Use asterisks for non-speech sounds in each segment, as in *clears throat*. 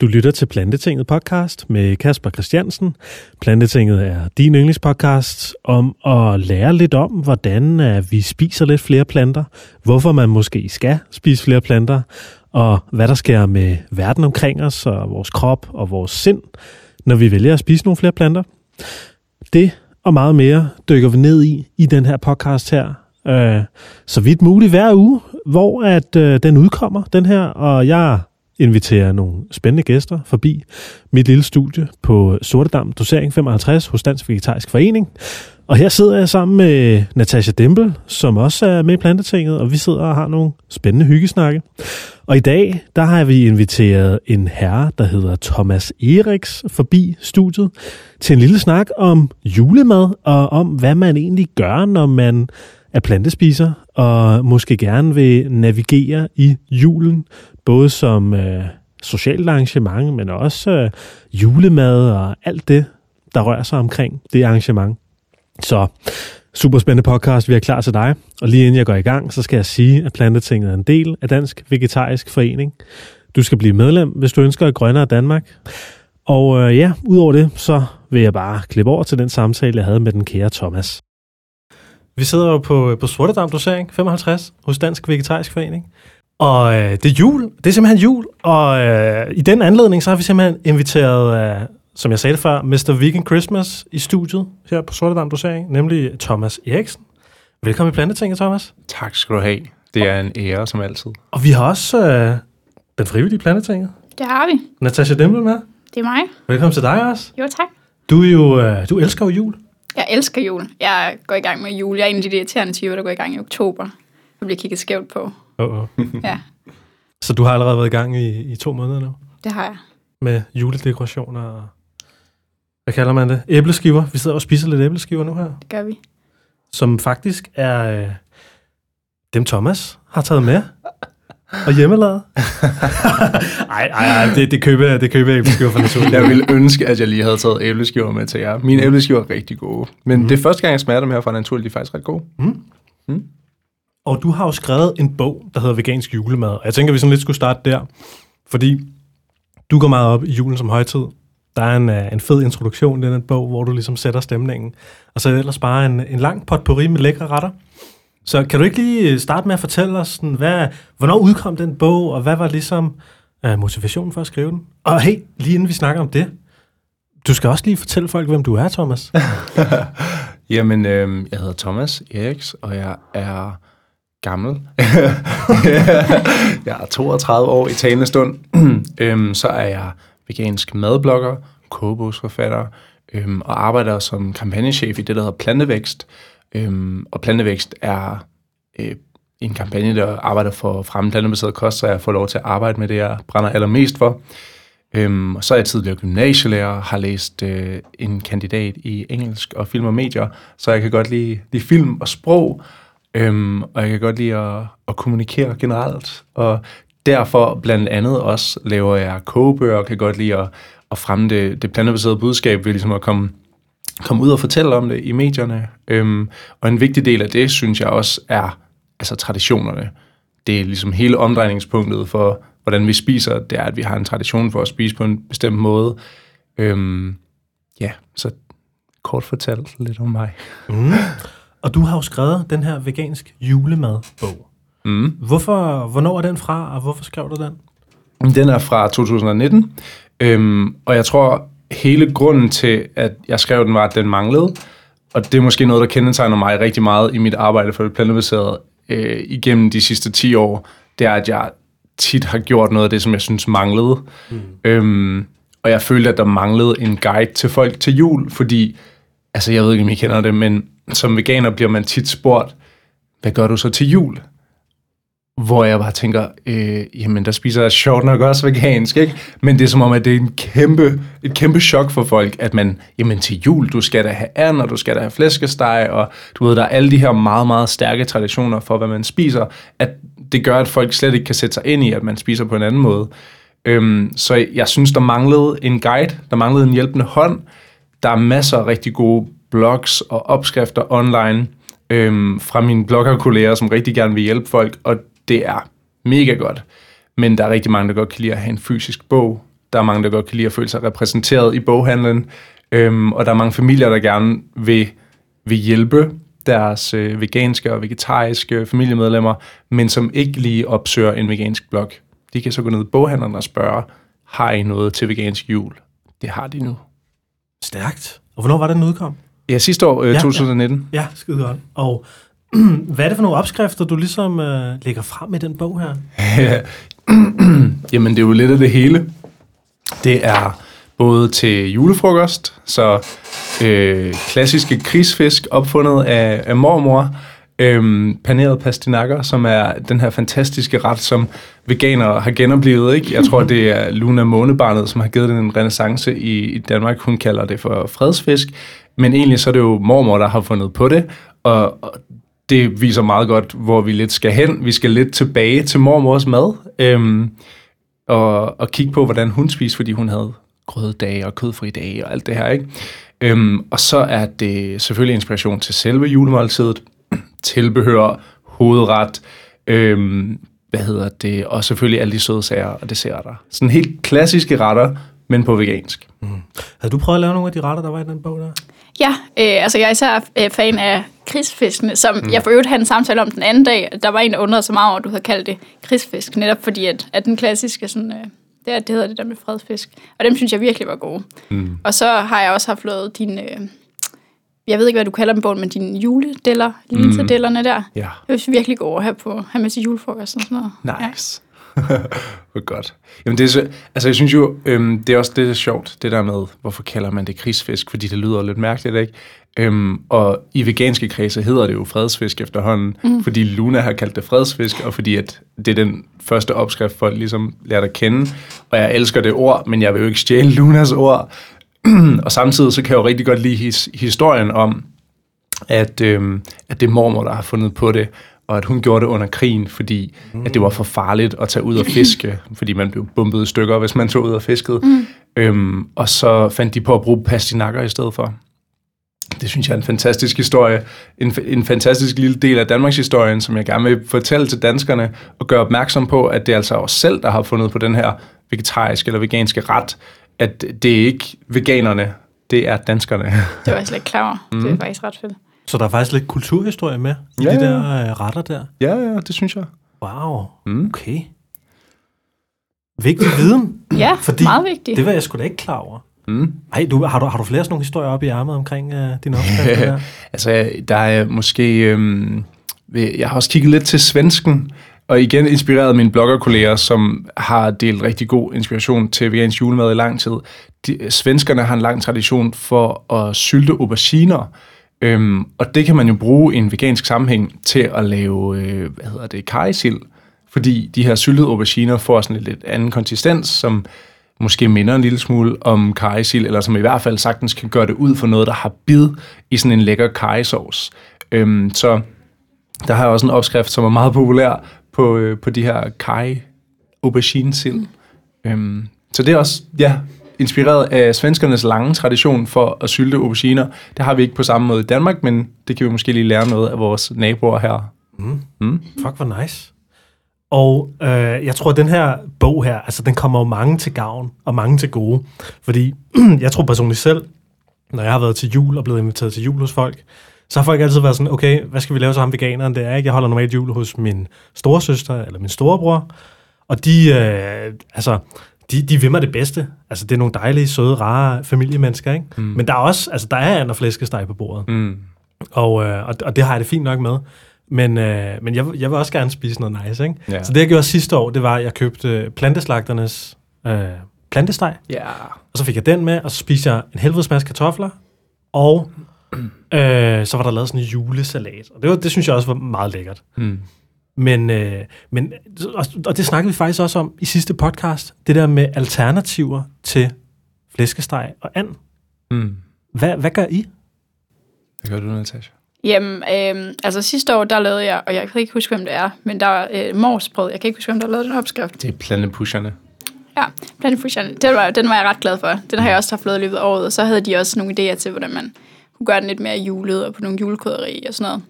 Du lytter til Plantetinget podcast med Kasper Christiansen. Plantetinget er din yndlingspodcast om at lære lidt om, hvordan øh, vi spiser lidt flere planter, hvorfor man måske skal spise flere planter, og hvad der sker med verden omkring os og vores krop og vores sind, når vi vælger at spise nogle flere planter. Det og meget mere dykker vi ned i i den her podcast her. Øh, så vidt muligt hver uge, hvor at øh, den udkommer, den her, og jeg inviterer nogle spændende gæster forbi mit lille studie på Sortedam Dosering 55 hos Dansk Vegetarisk Forening. Og her sidder jeg sammen med Natasha Dempel, som også er med i Plantetinget, og vi sidder og har nogle spændende hyggesnakke. Og i dag, der har vi inviteret en herre, der hedder Thomas Eriks, forbi studiet til en lille snak om julemad og om, hvad man egentlig gør, når man er plantespiser og måske gerne vil navigere i julen, både som øh, socialt arrangement, men også øh, julemad og alt det, der rører sig omkring det arrangement. Så super spændende podcast, vi er klar til dig. Og lige inden jeg går i gang, så skal jeg sige, at Plantetinget er en del af Dansk Vegetarisk Forening. Du skal blive medlem, hvis du ønsker et grønnere Danmark. Og øh, ja, udover det, så vil jeg bare klippe over til den samtale, jeg havde med den kære Thomas. Vi sidder jo på, på Sortedam Dosering 55 hos Dansk Vegetarisk Forening. Og øh, det er jul. Det er simpelthen jul. Og øh, i den anledning, så har vi simpelthen inviteret, øh, som jeg sagde det før, Mr. Vegan Christmas i studiet her på Sortedam Dosering, nemlig Thomas Eriksen. Velkommen i Plantetinget, Thomas. Tak skal du have. Det er en ære, som altid. Og vi har også øh, den frivillige Plantetinget. Det har vi. Natasha Demmel med. Det er mig. Velkommen til dig også. Jo, tak. Du, er jo, øh, du elsker jo jul. Jeg elsker jul. Jeg går i gang med jul. Jeg er en af de irriterende typer, der går i gang i oktober. Jeg bliver kigget skævt på. Oh, oh. *laughs* Ja, Så du har allerede været i gang i, i to måneder nu det har jeg. med juledekorationer og... Hvad kalder man det? Æbleskiver. Vi sidder og spiser lidt æbleskiver nu her. Det gør vi. Som faktisk er øh, dem Thomas har taget med. Og hjemmelavet. *laughs* Ej, ej, ej, det, det køber jeg, det køber jeg æbleskiver for naturligt. Jeg ville ønske, at jeg lige havde taget æbleskiver med til jer. Mine æbleskiver er rigtig gode. Men mm. det er første gang, jeg smager dem her fra Naturligt, de er faktisk ret gode. Og du har jo skrevet en bog, der hedder Vegansk julemad. Og jeg tænker, vi sådan lidt skulle starte der. Fordi du går meget op i julen som højtid. Der er en, øh, en fed introduktion i den bog, hvor du ligesom sætter stemningen. Og så er det ellers bare en, en lang potpourri med lækre retter. Så kan du ikke lige øh, starte med at fortælle os, sådan, hvad, hvornår udkom den bog, og hvad var ligesom uh, motivationen for at skrive den? Og hey, lige inden vi snakker om det, du skal også lige fortælle folk, hvem du er, Thomas. *laughs* Jamen, øh, jeg hedder Thomas Eriks, og jeg er gammel. *laughs* jeg er 32 år i talende stund. *clears throat* øhm, så er jeg vegansk madblogger, kogebogsforfatter, øhm, og arbejder som kampagnechef i det, der hedder Plantevækst. Øhm, og Plantevækst er øh, en kampagne, der arbejder for at fremme plantebaseret kost, så jeg får lov til at arbejde med det, jeg brænder allermest for. Øhm, og så er jeg tidligere gymnasielærer, har læst øh, en kandidat i engelsk og film og medier, så jeg kan godt lide, lide film og sprog, øhm, og jeg kan godt lide at, at kommunikere generelt. Og derfor blandt andet også laver jeg kogebøger, og kan godt lide at, at fremme det, det plantebaserede budskab ved ligesom at komme, komme ud og fortælle om det i medierne. Øhm, og en vigtig del af det, synes jeg også, er altså traditionerne. Det er ligesom hele omdrejningspunktet for, hvordan vi spiser, det er, at vi har en tradition for at spise på en bestemt måde. Øhm, ja, så kort fortalt lidt om mig. Mm. Og du har jo skrevet den her vegansk julemadbog. Mm. Hvorfor, hvornår er den fra, og hvorfor skrev du den? Den er fra 2019, øhm, og jeg tror, hele grunden til, at jeg skrev den, var, at den manglede. Og det er måske noget, der kendetegner mig rigtig meget i mit arbejde for det plantebaserede øh, igennem de sidste 10 år. Det er, at jeg tit har gjort noget af det, som jeg synes manglede. Mm. Øhm, og jeg følte, at der manglede en guide til folk til jul, fordi, altså jeg ved ikke, om I kender det, men som veganer bliver man tit spurgt, hvad gør du så til jul? Hvor jeg bare tænker, øh, jamen der spiser jeg sjovt nok også vegansk, ikke? Men det er som om, at det er en kæmpe, et kæmpe chok for folk, at man, jamen til jul, du skal da have and, og du skal da have flæskesteg, og du ved, der er alle de her meget, meget stærke traditioner for, hvad man spiser, at det gør, at folk slet ikke kan sætte sig ind i, at man spiser på en anden måde. Øhm, så jeg synes, der manglede en guide, der manglede en hjælpende hånd. Der er masser af rigtig gode blogs og opskrifter online øhm, fra mine bloggerkolleger, som rigtig gerne vil hjælpe folk, og det er mega godt. Men der er rigtig mange, der godt kan lide at have en fysisk bog Der er mange, der godt kan lide at føle sig repræsenteret i boghandlen. Øhm, og der er mange familier, der gerne vil, vil hjælpe deres øh, veganske og vegetariske familiemedlemmer, men som ikke lige opsøger en vegansk blog. De kan så gå ned i boghandleren og spørge, har I noget til vegansk jul? Det har de nu. Stærkt. Og hvornår var det, den udkom? Ja, sidste år, øh, Ja, ja. 2019. Ja, skide godt. Og *clears throat* hvad er det for nogle opskrifter, du ligesom øh, lægger frem i den bog her? *laughs* Jamen, det er jo lidt af det hele. Det er både til julefrokost, så øh, klassiske krigsfisk opfundet af, af mormor, øhm, paneret pastinakker, som er den her fantastiske ret, som veganere har genoplevet. Ikke? Jeg tror, det er Luna Månebarnet, som har givet den en renaissance i, i Danmark. Hun kalder det for fredsfisk. Men egentlig så er det jo mormor, der har fundet på det, og, og det viser meget godt, hvor vi lidt skal hen. Vi skal lidt tilbage til mormors mad, øhm, og, og kigge på, hvordan hun spiste, fordi hun havde grøddage og kødfri dage og alt det her. Ikke? Øhm, og så er det selvfølgelig inspiration til selve julemåltidet, *clears throat* tilbehør, hovedret, øhm, hvad hedder det, og selvfølgelig alle de søde sager og desserter. Sådan helt klassiske retter, men på vegansk. Havde du prøvet at lave nogle af de retter, der var i den bog der? Ja, øh, altså jeg er især øh, fan af krigsfiskene, som mm. jeg for øvrigt havde en samtale om den anden dag. Der var en, der undrede sig meget over, at du havde kaldt det krigsfisk, netop fordi, at, at den klassiske, sådan, øh, det, er, det hedder det der med fredfisk. Og dem synes jeg virkelig var gode. Mm. Og så har jeg også haft lavet dine, øh, jeg ved ikke, hvad du kalder dem, Bogen, men dine juledeller, linsedellerne der. Ja. Det var virkelig gode at have, på, have med til julefrokost og sådan noget. Nice. Hvor *laughs* godt. Jamen det er så, altså jeg synes jo, øhm, det er også er sjovt, det der med, hvorfor kalder man det krigsfisk, fordi det lyder lidt mærkeligt, ikke? Øhm, og i veganske kredse hedder det jo fredsfisk efterhånden, mm. fordi Luna har kaldt det fredsfisk, og fordi at det er den første opskrift, folk ligesom lærer at kende. Og jeg elsker det ord, men jeg vil jo ikke stjæle Lunas ord. *clears throat* og samtidig så kan jeg jo rigtig godt lide his, historien om, at, øhm, at det er mormor, der har fundet på det, og at hun gjorde det under krigen, fordi mm. at det var for farligt at tage ud og fiske, *clears throat* fordi man blev bumpet i stykker, hvis man tog ud og fiskede. Mm. Øhm, og så fandt de på at bruge pastinakker i stedet for. Det synes jeg er en fantastisk historie. En, en fantastisk lille del af Danmarks historien, som jeg gerne vil fortælle til danskerne, og gøre opmærksom på, at det er altså os selv, der har fundet på den her vegetariske eller veganske ret. At det er ikke veganerne, det er danskerne. Det var jeg slet ikke klar over. Mm. Det er faktisk ret fedt. Så der er faktisk lidt kulturhistorie med i Ja, de der øh, retter der. ja, ja, det synes jeg. Wow, Mm. okay. Vigtig viden. Ja, Fordi meget vigtigt. Det var jeg sgu da ikke klar over. Mm. Ej, du, har, du, har du flere sådan nogle historier op i ærmet omkring øh, dine opskrifter *laughs* der? Altså, der er måske... Øhm, jeg har også kigget lidt til svensken, og igen inspireret mine bloggerkolleger, som har delt rigtig god inspiration til vegansk julemad i lang tid. De, svenskerne har en lang tradition for at sylte auberginer, øhm, og det kan man jo bruge i en vegansk sammenhæng til at lave, øh, hvad hedder det, kajsild, fordi de her syltede auberginer får sådan en lidt anden konsistens, som måske minder en lille smule om kajsild, eller som i hvert fald sagtens kan gøre det ud for noget, der har bid i sådan en lækker kajsovs. Øhm, så der har jeg også en opskrift, som er meget populær på, øh, på de her kaj auberginesild. Mm. Øhm, så det er også, ja, inspireret af svenskernes lange tradition for at sylte auberginer. Det har vi ikke på samme måde i Danmark, men det kan vi måske lige lære noget af vores naboer her. Fuck, hvor nice. Og øh, jeg tror, at den her bog her, altså den kommer jo mange til gavn, og mange til gode. Fordi *clears throat* jeg tror personligt selv, når jeg har været til jul og blevet inviteret til jul hos folk, så har folk altid været sådan, okay, hvad skal vi lave så ham veganeren? Det er ikke, jeg holder normalt jul hos min storesøster eller min storebror, og de, øh, altså, de, de vil mig det bedste. Altså, det er nogle dejlige, søde, rare familiemennesker, ikke? Mm. Men der er også, altså, der er and og flæskesteg på bordet. Mm. Og, øh, og, og det har jeg det fint nok med. Men, øh, men jeg, jeg vil også gerne spise noget nice, ikke? Ja. Så det, jeg gjorde sidste år, det var, at jeg købte planteslagternes øh, plantesteg, Ja. og så fik jeg den med, og så spiste jeg en helvedes masse kartofler, og øh, så var der lavet sådan en julesalat. Og det, var, det synes jeg også var meget lækkert. Mm. Men, øh, men og, og det snakkede vi faktisk også om i sidste podcast, det der med alternativer til flæskesteg og and. Mm. Hvad, hvad gør I? Hvad gør du, Natasha? Jamen, øh, altså sidste år, der lavede jeg, og jeg kan ikke huske, hvem det er, men der var øh, morsbrød. Jeg kan ikke huske, hvem der lavede den opskrift. Det er plantepusherne. Ja, plantefusion. Den var, den var jeg ret glad for. Den har jeg også haft lavet i løbet af året, og så havde de også nogle idéer til, hvordan man kunne gøre den lidt mere julet, og på nogle julekrydderi og sådan noget.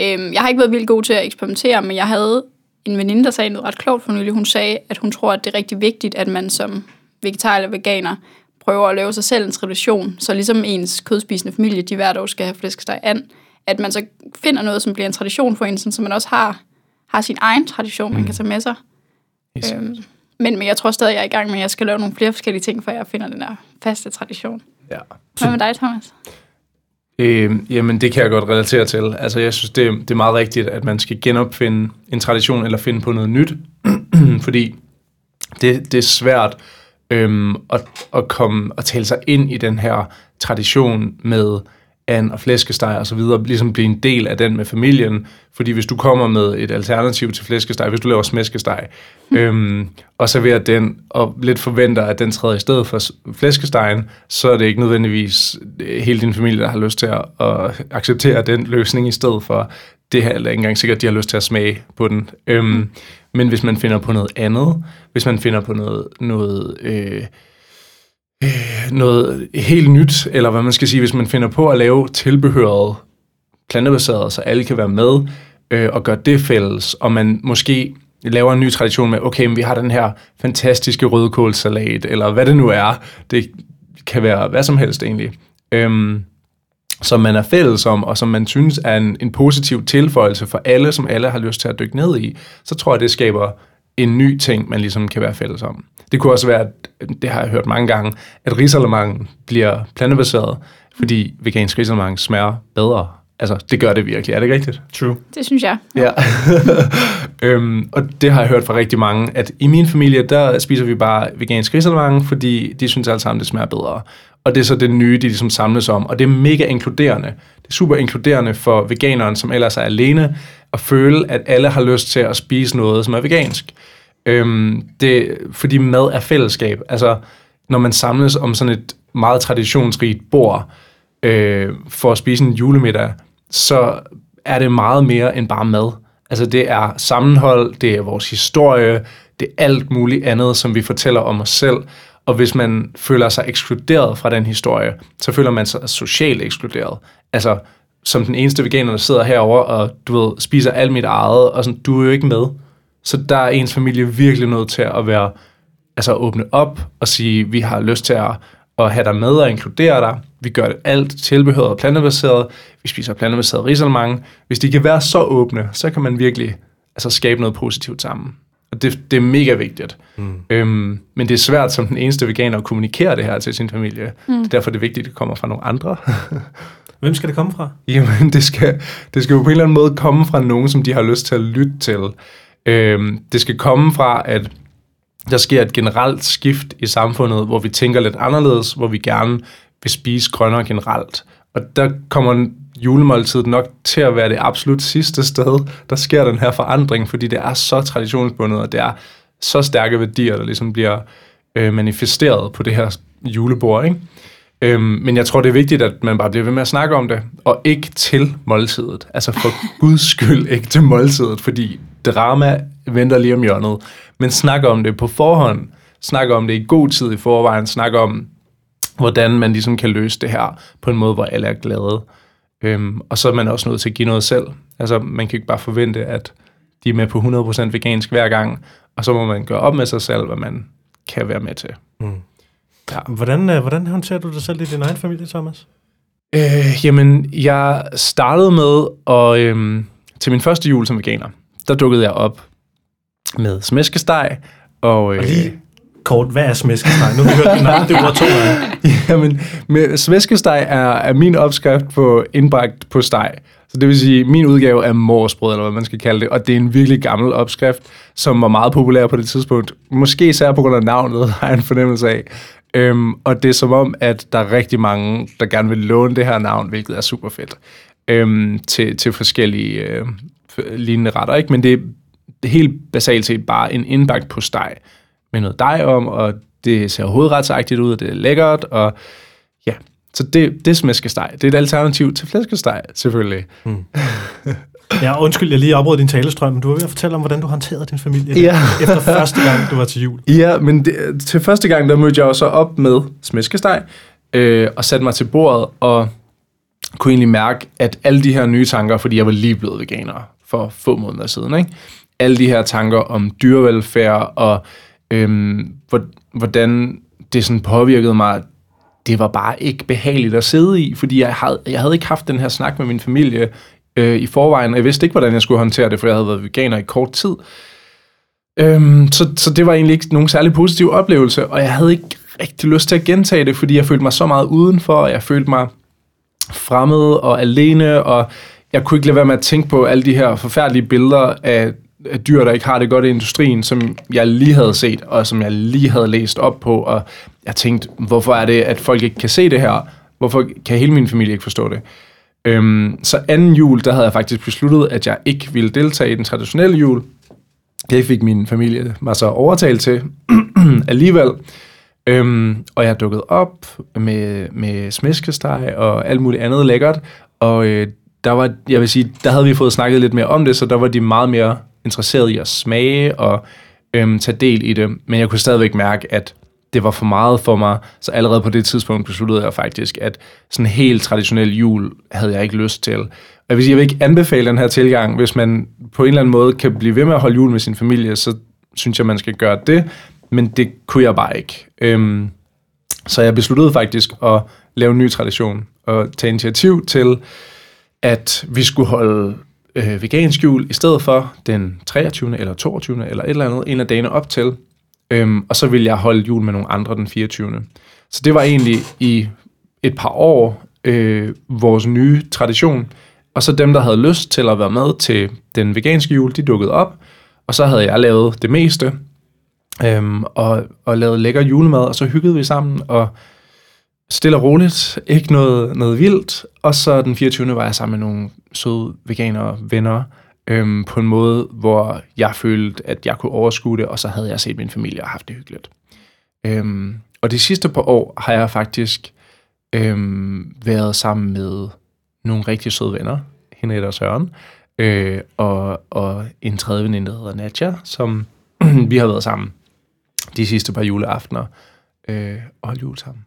Øhm, jeg har ikke været vildt god til at eksperimentere, men jeg havde en veninde, der sagde noget ret klogt for nylig. Hun sagde, at hun tror, at det er rigtig vigtigt, at man som vegetar eller veganer, prøver at lave sig selv en tradition, så ligesom ens kødspisende familie, de hver år skal have flæskesteg an, at man så finder noget, som bliver en tradition for en, sådan, så man også har, har sin egen tradition, man kan tage med sig. Yes. Øhm, men, men jeg tror stadig, jeg er i gang med, at jeg skal lave nogle flere forskellige ting, før jeg finder den der faste tradition. Ja. Hvad med dig, Thomas? Øh, jamen, det kan jeg godt relatere til. Altså, jeg synes, det, det er meget rigtigt, at man skal genopfinde en tradition eller finde på noget nyt. *clears throat* Fordi det, det er svært øhm, at, at komme og tale sig ind i den her tradition med and og flæskesteg og så videre, ligesom blive en del af den med familien. Fordi hvis du kommer med et alternativ til flæskesteg, hvis du laver smæskesteg, *laughs* øhm, og serverer den, og lidt forventer, at den træder i stedet for flæskestegen, så er det ikke nødvendigvis øh, hele din familie, der har lyst til at, at acceptere den løsning i stedet for det her, eller ikke engang sikkert, de har lyst til at smage på den. Øhm, men hvis man finder på noget andet, hvis man finder på noget, noget øh, Øh, noget helt nyt, eller hvad man skal sige, hvis man finder på at lave tilbehøret plantebaseret, så alle kan være med øh, og gøre det fælles, og man måske laver en ny tradition med, okay, men vi har den her fantastiske rødkålsalat, eller hvad det nu er. Det kan være hvad som helst egentlig. Øhm, som man er fælles om, og som man synes er en, en positiv tilføjelse for alle, som alle har lyst til at dykke ned i, så tror jeg, det skaber en ny ting, man ligesom kan være fælles om. Det kunne også være, at, det har jeg hørt mange gange, at risalemang bliver plantebaseret, fordi vegansk risalemang smager bedre. Altså, det gør det virkelig. Er det ikke rigtigt? True. Det synes jeg. Ja. *laughs* øhm, og det har jeg hørt fra rigtig mange, at i min familie, der spiser vi bare vegansk risalemang, fordi de synes alle sammen, det smager bedre. Og det er så det nye, de ligesom samles om. Og det er mega inkluderende. Det er super inkluderende for veganeren, som ellers er alene, at føle, at alle har lyst til at spise noget, som er vegansk. Øhm, det, fordi mad er fællesskab. Altså, når man samles om sådan et meget traditionsrigt bord øh, for at spise en julemiddag, så er det meget mere end bare mad. Altså det er sammenhold, det er vores historie, det er alt muligt andet, som vi fortæller om os selv. Og hvis man føler sig ekskluderet fra den historie, så føler man sig socialt ekskluderet. Altså som den eneste veganer, der sidder herover og du ved, spiser alt mit eget, og sådan, du er jo ikke med. Så der er ens familie virkelig nødt til at være, altså åbne op og sige, vi har lyst til at, at have dig med og inkludere dig. Vi gør det alt tilbehøret og plantebaseret. Vi spiser plantebaseret risalemang. Hvis de kan være så åbne, så kan man virkelig altså, skabe noget positivt sammen. Og det, det er mega vigtigt. Mm. Øhm, men det er svært som den eneste veganer at kommunikere det her til sin familie. Mm. Det er derfor det er vigtigt, at det kommer fra nogle andre. *laughs* Hvem skal det komme fra? Jamen, det skal, det skal jo på en eller anden måde komme fra nogen, som de har lyst til at lytte til. Øhm, det skal komme fra, at der sker et generelt skift i samfundet, hvor vi tænker lidt anderledes, hvor vi gerne vil spise grønnere generelt. Og der kommer julemåltidet nok til at være det absolut sidste sted, der sker den her forandring, fordi det er så traditionsbundet, og det er så stærke værdier, der ligesom bliver øh, manifesteret på det her julebord, ikke? Øhm, men jeg tror, det er vigtigt, at man bare bliver ved med at snakke om det, og ikke til måltidet. Altså for *laughs* guds skyld ikke til måltidet, fordi drama venter lige om hjørnet. Men snak om det på forhånd. Snak om det i god tid i forvejen. Snak om, hvordan man ligesom kan løse det her på en måde, hvor alle er glade. Øhm, og så er man også nødt til at give noget selv. Altså, man kan ikke bare forvente, at de er med på 100% vegansk hver gang, og så må man gøre op med sig selv, hvad man kan være med til. Hvordan, øh, hvordan håndterer du dig selv i din egen familie, Thomas? Øh, jamen, jeg startede med at... Øhm, til min første jul som veganer, der dukkede jeg op med smæskesteg, og... Øh, Og lige kort, hvad er smæskesteg? Nu har vi hørt det ord to gange. *laughs* Jamen, med svæskesteg er, er min opskrift på indbragt på steg. Så det vil sige, min udgave er morsbrød, eller hvad man skal kalde det, og det er en virkelig gammel opskrift, som var meget populær på det tidspunkt. Måske især på grund af navnet, *laughs* har jeg en fornemmelse af. Øhm, og det er som om, at der er rigtig mange, der gerne vil låne det her navn, hvilket er super fedt, øhm, til, til forskellige øh, lignende retter. Ikke? Men det er helt basalt set bare en indbagt på steg med noget dej om, og det ser hovedretsagtigt ud, og det er lækkert, og ja, så det, det er smæskesteg. Det er et alternativ til flæskesteg, selvfølgelig. *laughs* Ja, undskyld, jeg lige afbrød din talestrøm, men du var ved at fortælle om, hvordan du håndterede din familie Ja. efter første gang, du var til jul. Ja, men det, til første gang, der mødte jeg jo så op med smæskesteg, øh, og satte mig til bordet, og kunne egentlig mærke, at alle de her nye tanker, fordi jeg var lige blevet veganer for få måneder siden, ikke? alle de her tanker om dyrevelfærd, og øhm, hvor- hvordan det sådan påvirkede mig, det var bare ikke behageligt at sidde i, fordi jeg havde, jeg havde ikke haft den her snak med min familie øh, i forvejen, jeg vidste ikke, hvordan jeg skulle håndtere det, for jeg havde været veganer i kort tid. Øhm, så, så det var egentlig ikke nogen særlig positiv oplevelse, og jeg havde ikke rigtig lyst til at gentage det, fordi jeg følte mig så meget udenfor, og jeg følte mig fremmed og alene, og jeg kunne ikke lade være med at tænke på alle de her forfærdelige billeder af, af dyr, der ikke har det godt i industrien, som jeg lige havde set, og som jeg lige havde læst op på, og jeg tænkte, hvorfor er det, at folk ikke kan se det her? Hvorfor kan hele min familie ikke forstå det? Øhm, så anden jul, der havde jeg faktisk besluttet, at jeg ikke ville deltage i den traditionelle jul. Det fik min familie mig så overtalt til *clears throat* alligevel. Øhm, og jeg dukkede op med, med smæskesteg og alt muligt andet lækkert. Og øh, der var, jeg vil sige, der havde vi fået snakket lidt mere om det, så der var de meget mere interesseret i at smage og øhm, tage del i det. Men jeg kunne stadigvæk mærke, at det var for meget for mig, så allerede på det tidspunkt besluttede jeg faktisk, at sådan en helt traditionel jul havde jeg ikke lyst til. Jeg vil, sige, jeg vil ikke anbefale den her tilgang. Hvis man på en eller anden måde kan blive ved med at holde jul med sin familie, så synes jeg, man skal gøre det. Men det kunne jeg bare ikke. Øhm, så jeg besluttede faktisk at lave en ny tradition og tage initiativ til, at vi skulle holde øh, vegansk jul i stedet for den 23. eller 22. eller et eller andet, en af dagene op til. Øhm, og så ville jeg holde jul med nogle andre den 24. Så det var egentlig i et par år øh, vores nye tradition. Og så dem, der havde lyst til at være med til den veganske jul, de dukkede op. Og så havde jeg lavet det meste, øhm, og, og lavet lækker julemad, og så hyggede vi sammen, og stille og roligt, ikke noget, noget vildt. Og så den 24. var jeg sammen med nogle søde veganere venner, øhm, på en måde, hvor jeg følte, at jeg kunne overskue det, og så havde jeg set min familie og haft det hyggeligt. Øhm, og de sidste par år har jeg faktisk øhm, været sammen med nogle rigtig søde venner, Henriette og Søren, øh, og, og en tredje veninde, der hedder Nadja, som *clears throat* vi har været sammen de sidste par juleaftener øh, og holdt jul sammen.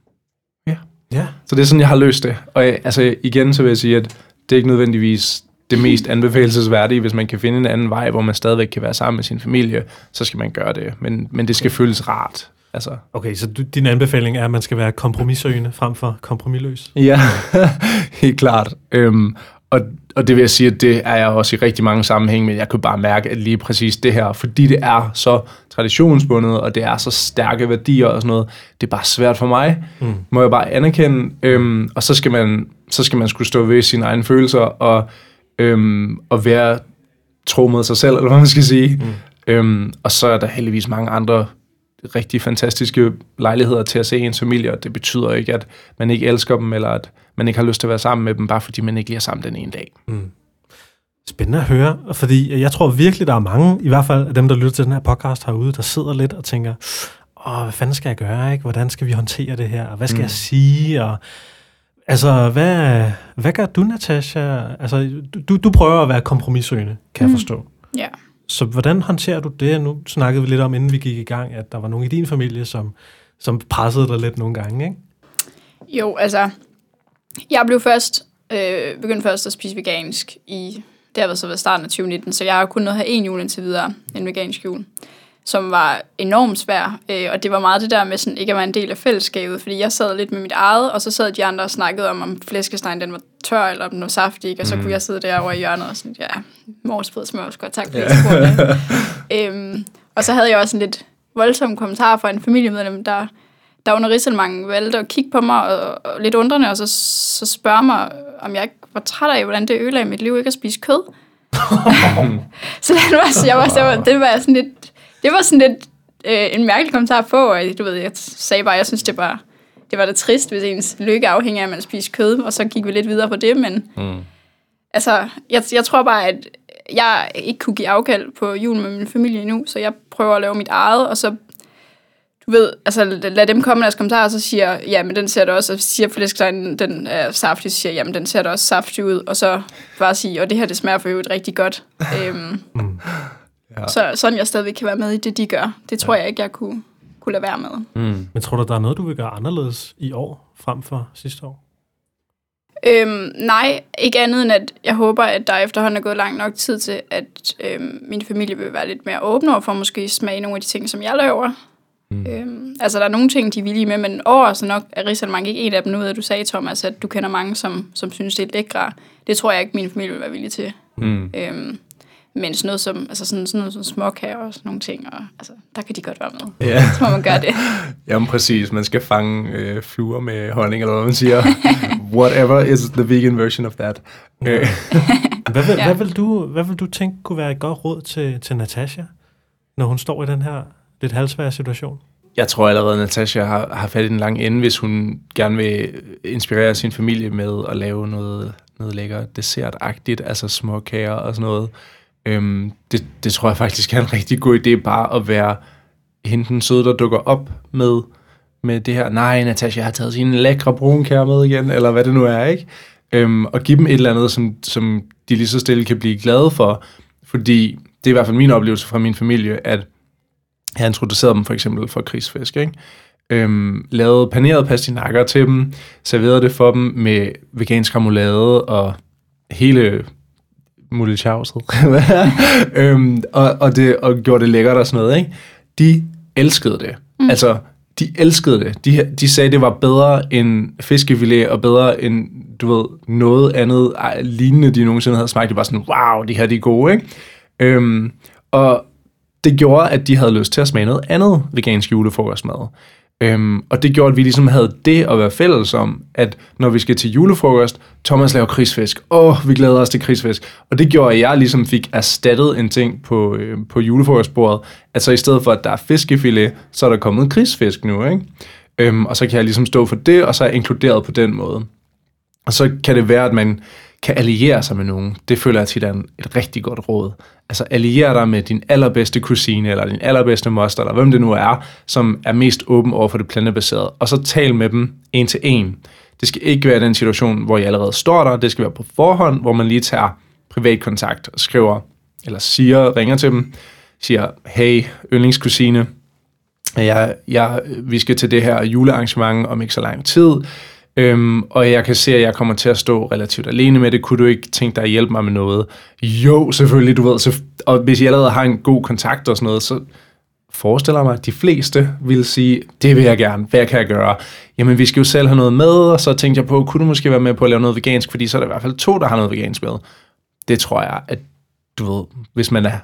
Ja. Ja. Så det er sådan, jeg har løst det. Og jeg, altså igen, så vil jeg sige, at det er ikke nødvendigvis det mest anbefalesværdige. Hvis man kan finde en anden vej, hvor man stadigvæk kan være sammen med sin familie, så skal man gøre det. Men, men det skal føles rart. Altså. Okay, så du, din anbefaling er, at man skal være kompromissøgende frem for kompromilløs? Ja, *laughs* helt klart. Øhm, og, og det vil jeg sige, at det er jeg også i rigtig mange sammenhænge, men jeg kan bare mærke, at lige præcis det her, fordi det er så traditionsbundet, og det er så stærke værdier og sådan noget, det er bare svært for mig, mm. må jeg bare anerkende. Øhm, og så skal man så skal man skulle stå ved sine egne følelser, og, øhm, og være tro mod sig selv, eller hvad man skal sige. Mm. Øhm, og så er der heldigvis mange andre rigtig fantastiske lejligheder til at se ens familie, og det betyder ikke, at man ikke elsker dem, eller at man ikke har lyst til at være sammen med dem, bare fordi man ikke lige er sammen den ene dag. Mm. Spændende at høre, fordi jeg tror virkelig, der er mange, i hvert fald af dem, der lytter til den her podcast herude, der sidder lidt og tænker, Åh, hvad fanden skal jeg gøre, ikke? Hvordan skal vi håndtere det her? Og hvad skal mm. jeg sige? Og, altså, hvad, hvad gør du, Natasha? Altså, du, du prøver at være kompromissøgende, kan mm. jeg forstå. Ja. Så hvordan håndterer du det? Nu snakkede vi lidt om, inden vi gik i gang, at der var nogen i din familie, som, som pressede dig lidt nogle gange, ikke? Jo, altså, jeg blev først, øh, begyndt først at spise vegansk i, det har været så ved starten af 2019, så jeg har kun nået at have en jul indtil videre, en vegansk jul, som var enormt svær, øh, og det var meget det der med sådan, ikke at være en del af fællesskabet, fordi jeg sad lidt med mit eget, og så sad de andre og snakkede om, om flæskestegen den var tør, eller om den var saftig, og så mm. kunne jeg sidde derovre i hjørnet og sådan, ja, morsbrød smør, godt tak for det. *laughs* øhm, og så havde jeg også en lidt voldsom kommentar fra en familiemedlem, der der under Risselmangen valgte at kigge på mig og, og lidt undrende, og så, så spørge mig, om jeg ikke var træt af, hvordan det ødelagde mit liv ikke at spise kød. *laughs* *laughs* så det var, så jeg var, så var, det var sådan lidt, det var sådan lidt øh, en mærkelig kommentar på, og du ved, jeg sagde bare, jeg synes, det var, det var det trist, hvis ens lykke afhænger af, at man spiser kød, og så gik vi lidt videre på det, men mm. altså, jeg, jeg tror bare, at jeg ikke kunne give afkald på jul med min familie endnu, så jeg prøver at lave mit eget, og så du ved, altså lad dem komme med deres kommentarer, og så siger, ja, men den ser da også, og siger flæskestegen, den er saftig, så siger, jamen den ser da også saftig ud, og så bare sige, og det her, det smager for øvrigt rigtig godt. *laughs* øhm, mm. Ja. Så sådan jeg stadigvæk kan være med i det, de gør. Det tror ja. jeg ikke, jeg kunne, kunne lade være med. Mm. Men tror du, der er noget, du vil gøre anderledes i år, frem for sidste år? Øhm, nej, ikke andet end at jeg håber, at der efterhånden er gået lang nok tid til, at øhm, min familie vil være lidt mere åbne over for at måske smage nogle af de ting, som jeg laver. Mm. Øhm, altså, der er nogle ting, de er villige med, men overraskende nok er risalemang ikke en af dem nu, at du sagde, Thomas, at du kender mange, som, som synes, det er lækre. Det tror jeg ikke, min familie vil være villig til. Mm. Øhm, men sådan noget som, altså sådan, sådan noget som småkager og sådan nogle ting, og altså, der kan de godt være med. Ja. Så må man gøre det. *laughs* Jamen præcis, man skal fange øh, fluer med honning, eller hvad man siger. *laughs* Whatever is the vegan version of that. *laughs* Øh, Hvad vil, Ja. hvad, vil du, hvad vil du tænke kunne være et godt råd til, til Natasha, når hun står i den her lidt halvsvære situation? Jeg tror allerede, at Natasha har, har fat i den lange ende, hvis hun gerne vil inspirere sin familie med at lave noget, noget lækker dessertagtigt, altså småkager og sådan noget. Øhm, det, det tror jeg faktisk er en rigtig god idé, bare at være hende den søde, der dukker op med, med det her, nej, Natasha har taget sine lækre brunkær med igen, eller hvad det nu er, ikke? Øhm, og give dem et eller andet, som, som de lige så stille kan blive glade for, fordi det er i hvert fald min oplevelse fra min familie, at jeg introducerede dem for eksempel for krigsfisk, ikke? Øhm, lavede panerede pastinakker til dem, serverede det for dem med vegansk remoulade og hele mulechauset. *laughs* øhm, og, og, det, og gjorde det lækkert og sådan noget, ikke? De elskede det. Mm. Altså, de elskede det. De, de sagde, det var bedre end fiskefilet, og bedre end, du ved, noget andet ej, lignende, de nogensinde havde smagt. Det var sådan, wow, de her de er gode, ikke? Øhm, og det gjorde, at de havde lyst til at smage noget andet vegansk julefrokostmad. Øhm, og det gjorde, at vi ligesom havde det at være fælles om, at når vi skal til julefrokost, Thomas laver krigsfisk. Åh, oh, vi glæder os til krigsfisk. Og det gjorde, at jeg ligesom fik erstattet en ting på, øh, på julefrokostbordet, Altså i stedet for, at der er fiskefilet, så er der kommet krigsfisk nu, ikke? Øhm, og så kan jeg ligesom stå for det, og så er jeg inkluderet på den måde. Og så kan det være, at man kan alliere sig med nogen. Det føler jeg tit er en, et rigtig godt råd. Altså alliere dig med din allerbedste kusine, eller din allerbedste moster, eller hvem det nu er, som er mest åben over for det plantebaserede. Og så tal med dem en til en. Det skal ikke være den situation, hvor I allerede står der. Det skal være på forhånd, hvor man lige tager privat kontakt og skriver, eller siger, ringer til dem, siger, hey, yndlingskusine, jeg, jeg, vi skal til det her julearrangement om ikke så lang tid, øhm, og jeg kan se, at jeg kommer til at stå relativt alene med det. Kunne du ikke tænke dig at hjælpe mig med noget? Jo, selvfølgelig, du ved. Så, og hvis jeg allerede har en god kontakt og sådan noget, så forestiller jeg mig, at de fleste vil sige, det vil jeg gerne, hvad kan jeg gøre? Jamen, vi skal jo selv have noget med, og så tænkte jeg på, kunne du måske være med på at lave noget vegansk, fordi så er der i hvert fald to, der har noget vegansk med. Det tror jeg, at du ved, hvis man er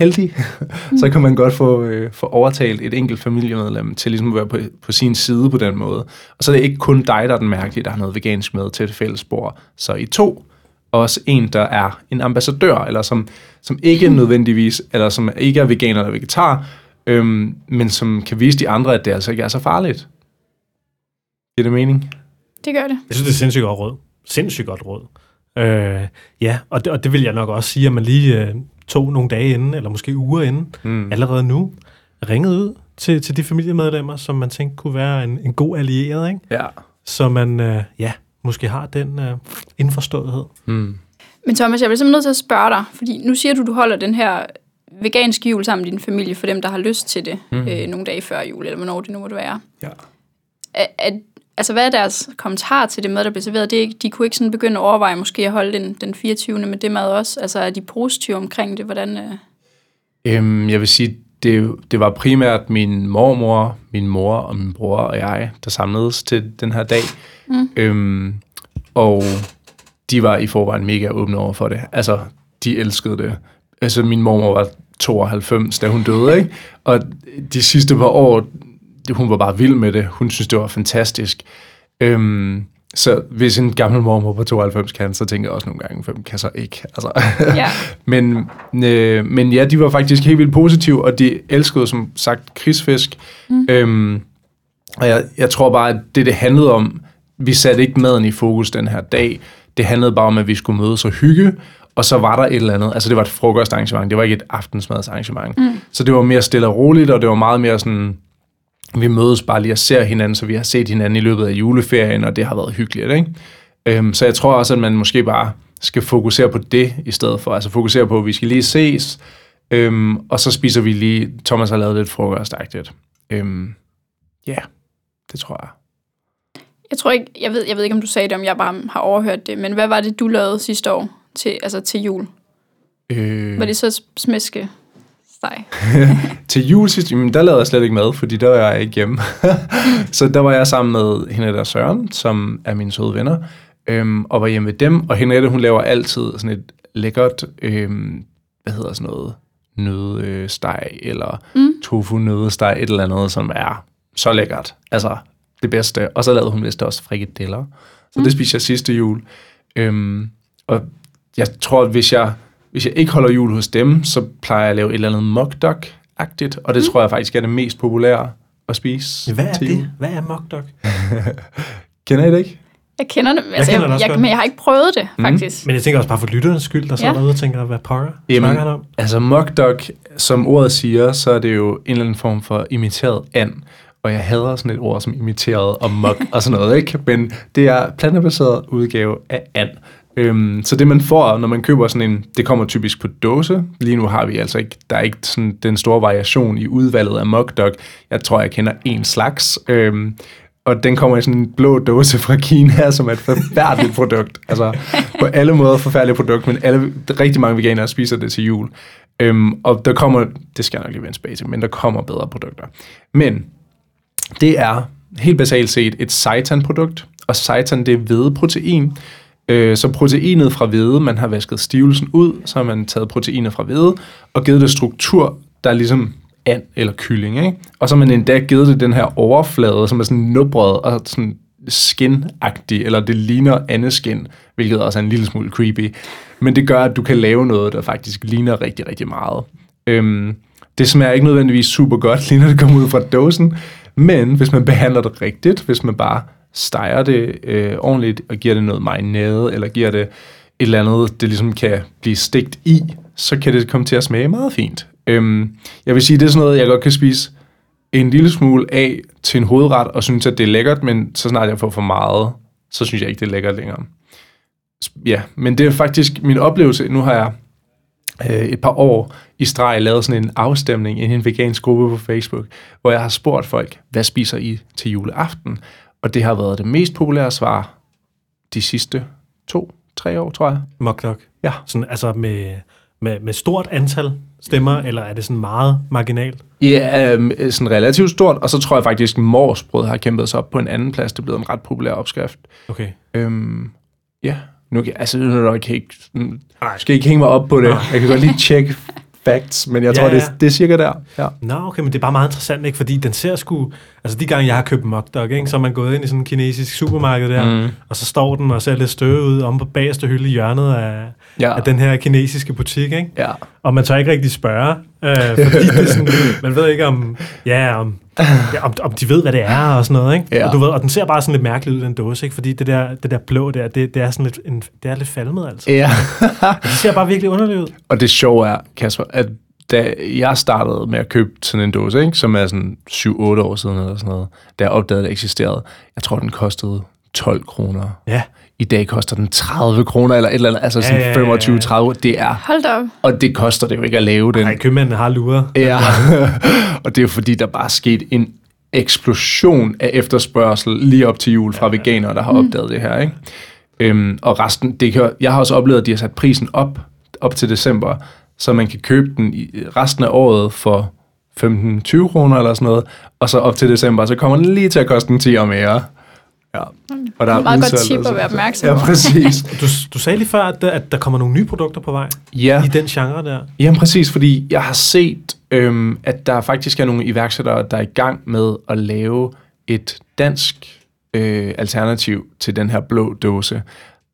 heldig, *laughs* så kan man godt få, øh, få overtalt et enkelt familiemedlem til ligesom at være på, på sin side på den måde. Og så er det ikke kun dig, der er den mærkelige, der har noget vegansk med til et fælles bord. Så I to, også en, der er en ambassadør, eller som, som ikke *laughs* nødvendigvis, eller som ikke er veganer eller vegetar, øhm, men som kan vise de andre, at det altså ikke er så farligt. Giver det mening? Det gør det. Jeg synes, det er sindssygt godt råd. Sindssygt godt råd. Øh, ja, og det, og det vil jeg nok også sige, at man lige øh, tog nogle dage inden, eller måske uger inden, Mm. allerede nu, ringede ud til, til de familiemedlemmer, som man tænkte kunne være en, en god allieret, ikke? Ja. så man øh, ja, måske har den øh, indforståethed. Mm. Men Thomas, jeg bliver simpelthen nødt til at spørge dig, fordi nu siger du, du holder den her veganske jul sammen med din familie, for dem, der har lyst til det, mm. øh, nogle dage før jul, eller hvornår det nu måtte være. Ja. Er, er, altså, hvad er deres kommentar til det mad, der bliver serveret? Det de kunne ikke sådan begynde at overveje måske at holde den, den 24. med det mad også. Altså, er de positive omkring det? Hvordan, øh... Øhm, jeg vil sige, det, det var primært min mormor, min mor og min bror og jeg, der samledes til den her dag. Mm. Øhm, og de var i forvejen mega åbne over for det. Altså, de elskede det. Altså, min mormor var 92, da hun døde, ikke? Og de sidste par år, det- hun var bare vild med det. Hun synes, det var fantastisk. Øhm, så hvis en gammel mormor på 92 kan, så tænker jeg også nogle gange, hvem kan så ikke? Altså, Ja. *laughs* men, øh, men ja, de var faktisk helt vildt positive, og de elskede som sagt krigsfisk. Mm. Øhm, og jeg, jeg tror bare, at det, det handlede om, vi satte ikke maden i fokus den her dag. Det handlede bare om, at vi skulle mødes og hygge, og så var der et eller andet. Altså, det var et frokostarrangement, det var ikke et aftensmadsarrangement. Mm. Så det var mere stille og roligt, og det var meget mere sådan, vi mødes bare lige og ser hinanden, så vi har set hinanden i løbet af juleferien, og det har været hyggeligt, ikke? Øhm, så jeg tror også, at man måske bare skal fokusere på det i stedet for. Altså fokusere på, at vi skal lige ses, øhm, og så spiser vi lige, Thomas har lavet lidt frokostagtigt. Øhm, ja, det tror jeg. Jeg tror ikke, jeg ved, jeg ved ikke, om du sagde det, om jeg bare har overhørt det, men hvad var det, du lavede sidste år til, altså til jul? Øh, Var det så smæske steg. *laughs* til jul sidst, jamen, der lavede jeg slet ikke mad, fordi der var jeg ikke hjemme. *laughs* så der var jeg sammen med Henriette og Søren, som er mine søde venner, øhm, og var hjemme ved dem. Og Henriette, hun laver altid sådan et lækkert, øhm, hvad hedder sådan noget, nødesteg, eller mm. tofu nødesteg, et eller andet, som er så lækkert. Altså, det bedste. Og så lavede hun vist også frikadeller. Så mm. det spiste jeg sidste jul. Øhm, og jeg tror, at hvis jeg, hvis jeg ikke holder jul hos dem, så plejer jeg at lave et eller andet mukduk-agtigt, og det mm. tror jeg faktisk er det mest populære at spise. Hvad er til det? jul. Hvad er mockdog? *laughs* Kender I det ikke? Jeg kender det, altså, kender jeg, det også jeg, godt. men jeg har ikke prøvet det, faktisk. Men jeg tænker også bare for lytternes skyld, der sidder Ja. derude og tænker, hvad pokker Jamen, han om? Altså mukduk, som ordet siger, så er det jo en eller anden form for imiteret and. Og jeg hader sådan et ord som imiteret og muk og sådan noget, ikke? Men det er plantebaseret udgave af and. Øhm, så det man får, når man køber sådan en, det kommer typisk på dåse. Lige nu har vi altså ikke, der er ikke sådan den store variation i udvalget af mukduk. Jeg tror, jeg kender en slags. Øhm, og den kommer i sådan en blå dåse fra Kina, *laughs* som er et forfærdeligt produkt. Altså på alle måder forfærdeligt produkt, men alle, rigtig mange veganere spiser det til jul. Øhm, og der kommer, det skal jeg nok lige vende tilbage til, men der kommer bedre produkter. Men det er helt basalt set et seitan-produkt, og seitan det er hvedeprotein. Øh, Så proteinet fra hvede, man har vasket stivelsen ud, så har man taget proteinet fra hvede og givet det struktur, der er ligesom and eller kylling. Ikke? Og så har man endda givet det den her overflade, som er sådan nubret og sådan skinagtig, eller det ligner andeskin, hvilket også er en lille smule creepy. Men det gør, at du kan lave noget, der faktisk ligner rigtig, rigtig meget. Øhm, det smager ikke nødvendigvis super godt, *laughs* lige når det kommer ud fra dåsen, men hvis man behandler det rigtigt, hvis man bare steger det øh, ordentligt, og giver det noget marinade, eller giver det et eller andet, det ligesom kan blive stegt i, så kan det komme til at smage meget fint. Øhm, jeg vil sige, det er sådan noget, jeg godt kan spise en lille smule af til en hovedret, og synes, at det er lækkert, men så snart jeg får for meget, så synes jeg ikke, det er lækkert længere. Ja, men det er faktisk min oplevelse. Nu har jeg øh, et par år i streg lavet sådan en afstemning i en vegansk gruppe på Facebook, hvor jeg har spurgt folk, hvad spiser I til juleaften? Og det har været det mest populære svar de sidste to, tre år, tror jeg. Mockdog. Ja. Sådan, altså med, med, med stort antal stemmer, eller er det sådan meget marginalt? Ja, øhm, sådan relativt stort, og så tror jeg faktisk, at morsbrød har kæmpet sig op på en anden plads. Det er blevet en ret populær opskrift. Okay. Øhm, ja, nu kan, altså, nu er ikke, nu skal ikke hænge mig op på det. Jeg kan godt lige tjekke facts, men jeg Ja, tror, det, ja. det er cirka der. Ja. Nå, okay, men det er bare meget interessant, ikke? Fordi den ser sgu... Altså, de gange, jeg har købt mockdog, ikke? Så er man gået ind i sådan en kinesisk supermarked der, mm. og så står den og ser lidt støvet ud om på bagerste hylde i hjørnet af, Ja. af den her kinesiske butik, ikke? Ja. Og man tør ikke rigtig spørge, øh, fordi det er sådan, *laughs* man ved ikke om, ja, om, ja, om, om de ved, hvad det er og sådan noget, ikke? Ja. Og, du ved, og den ser bare sådan lidt mærkelig ud, den dåse, ikke? Fordi det der, det der blå der, det, det er sådan lidt, en, det er lidt falmet, altså. ja. *laughs* Det ser bare virkelig underligt ud. Og det sjove er, Kasper, at da jeg startede med at købe sådan en dåse, ikke, som er sådan 7-8 år siden eller sådan noget, da jeg opdagede, at det eksisterede, jeg tror, den kostede 12 kroner. Ja. I dag koster den 30 kroner, eller et eller andet, altså Ja, sådan ja, ja, ja. 25-30, det er, Hold da op. og det koster det jo ikke at lave den. Nej, købmændene har luret. Ja, *laughs* og det er jo fordi, der bare er sket en eksplosion af efterspørgsel lige op til jul fra ja, veganere, der har opdaget det her. Ikke? Øhm, og resten, det kan, jeg har også oplevet, at de har sat prisen op, op til december, så man kan købe den i resten af året for 15-20 kroner eller sådan noget, og så op til december, så kommer den lige til at koste en 10 og mere. Ja. Og der er meget godt tip og at være opmærksom Ja, på. præcis. *laughs* Du, du sagde lige før, at der, at der kommer nogle nye produkter på vej Ja. i den genre der. Jamen præcis, fordi jeg har set, øhm, at der faktisk er nogle iværksættere, der er i gang med at lave et dansk øh, alternativ til den her blå dåse.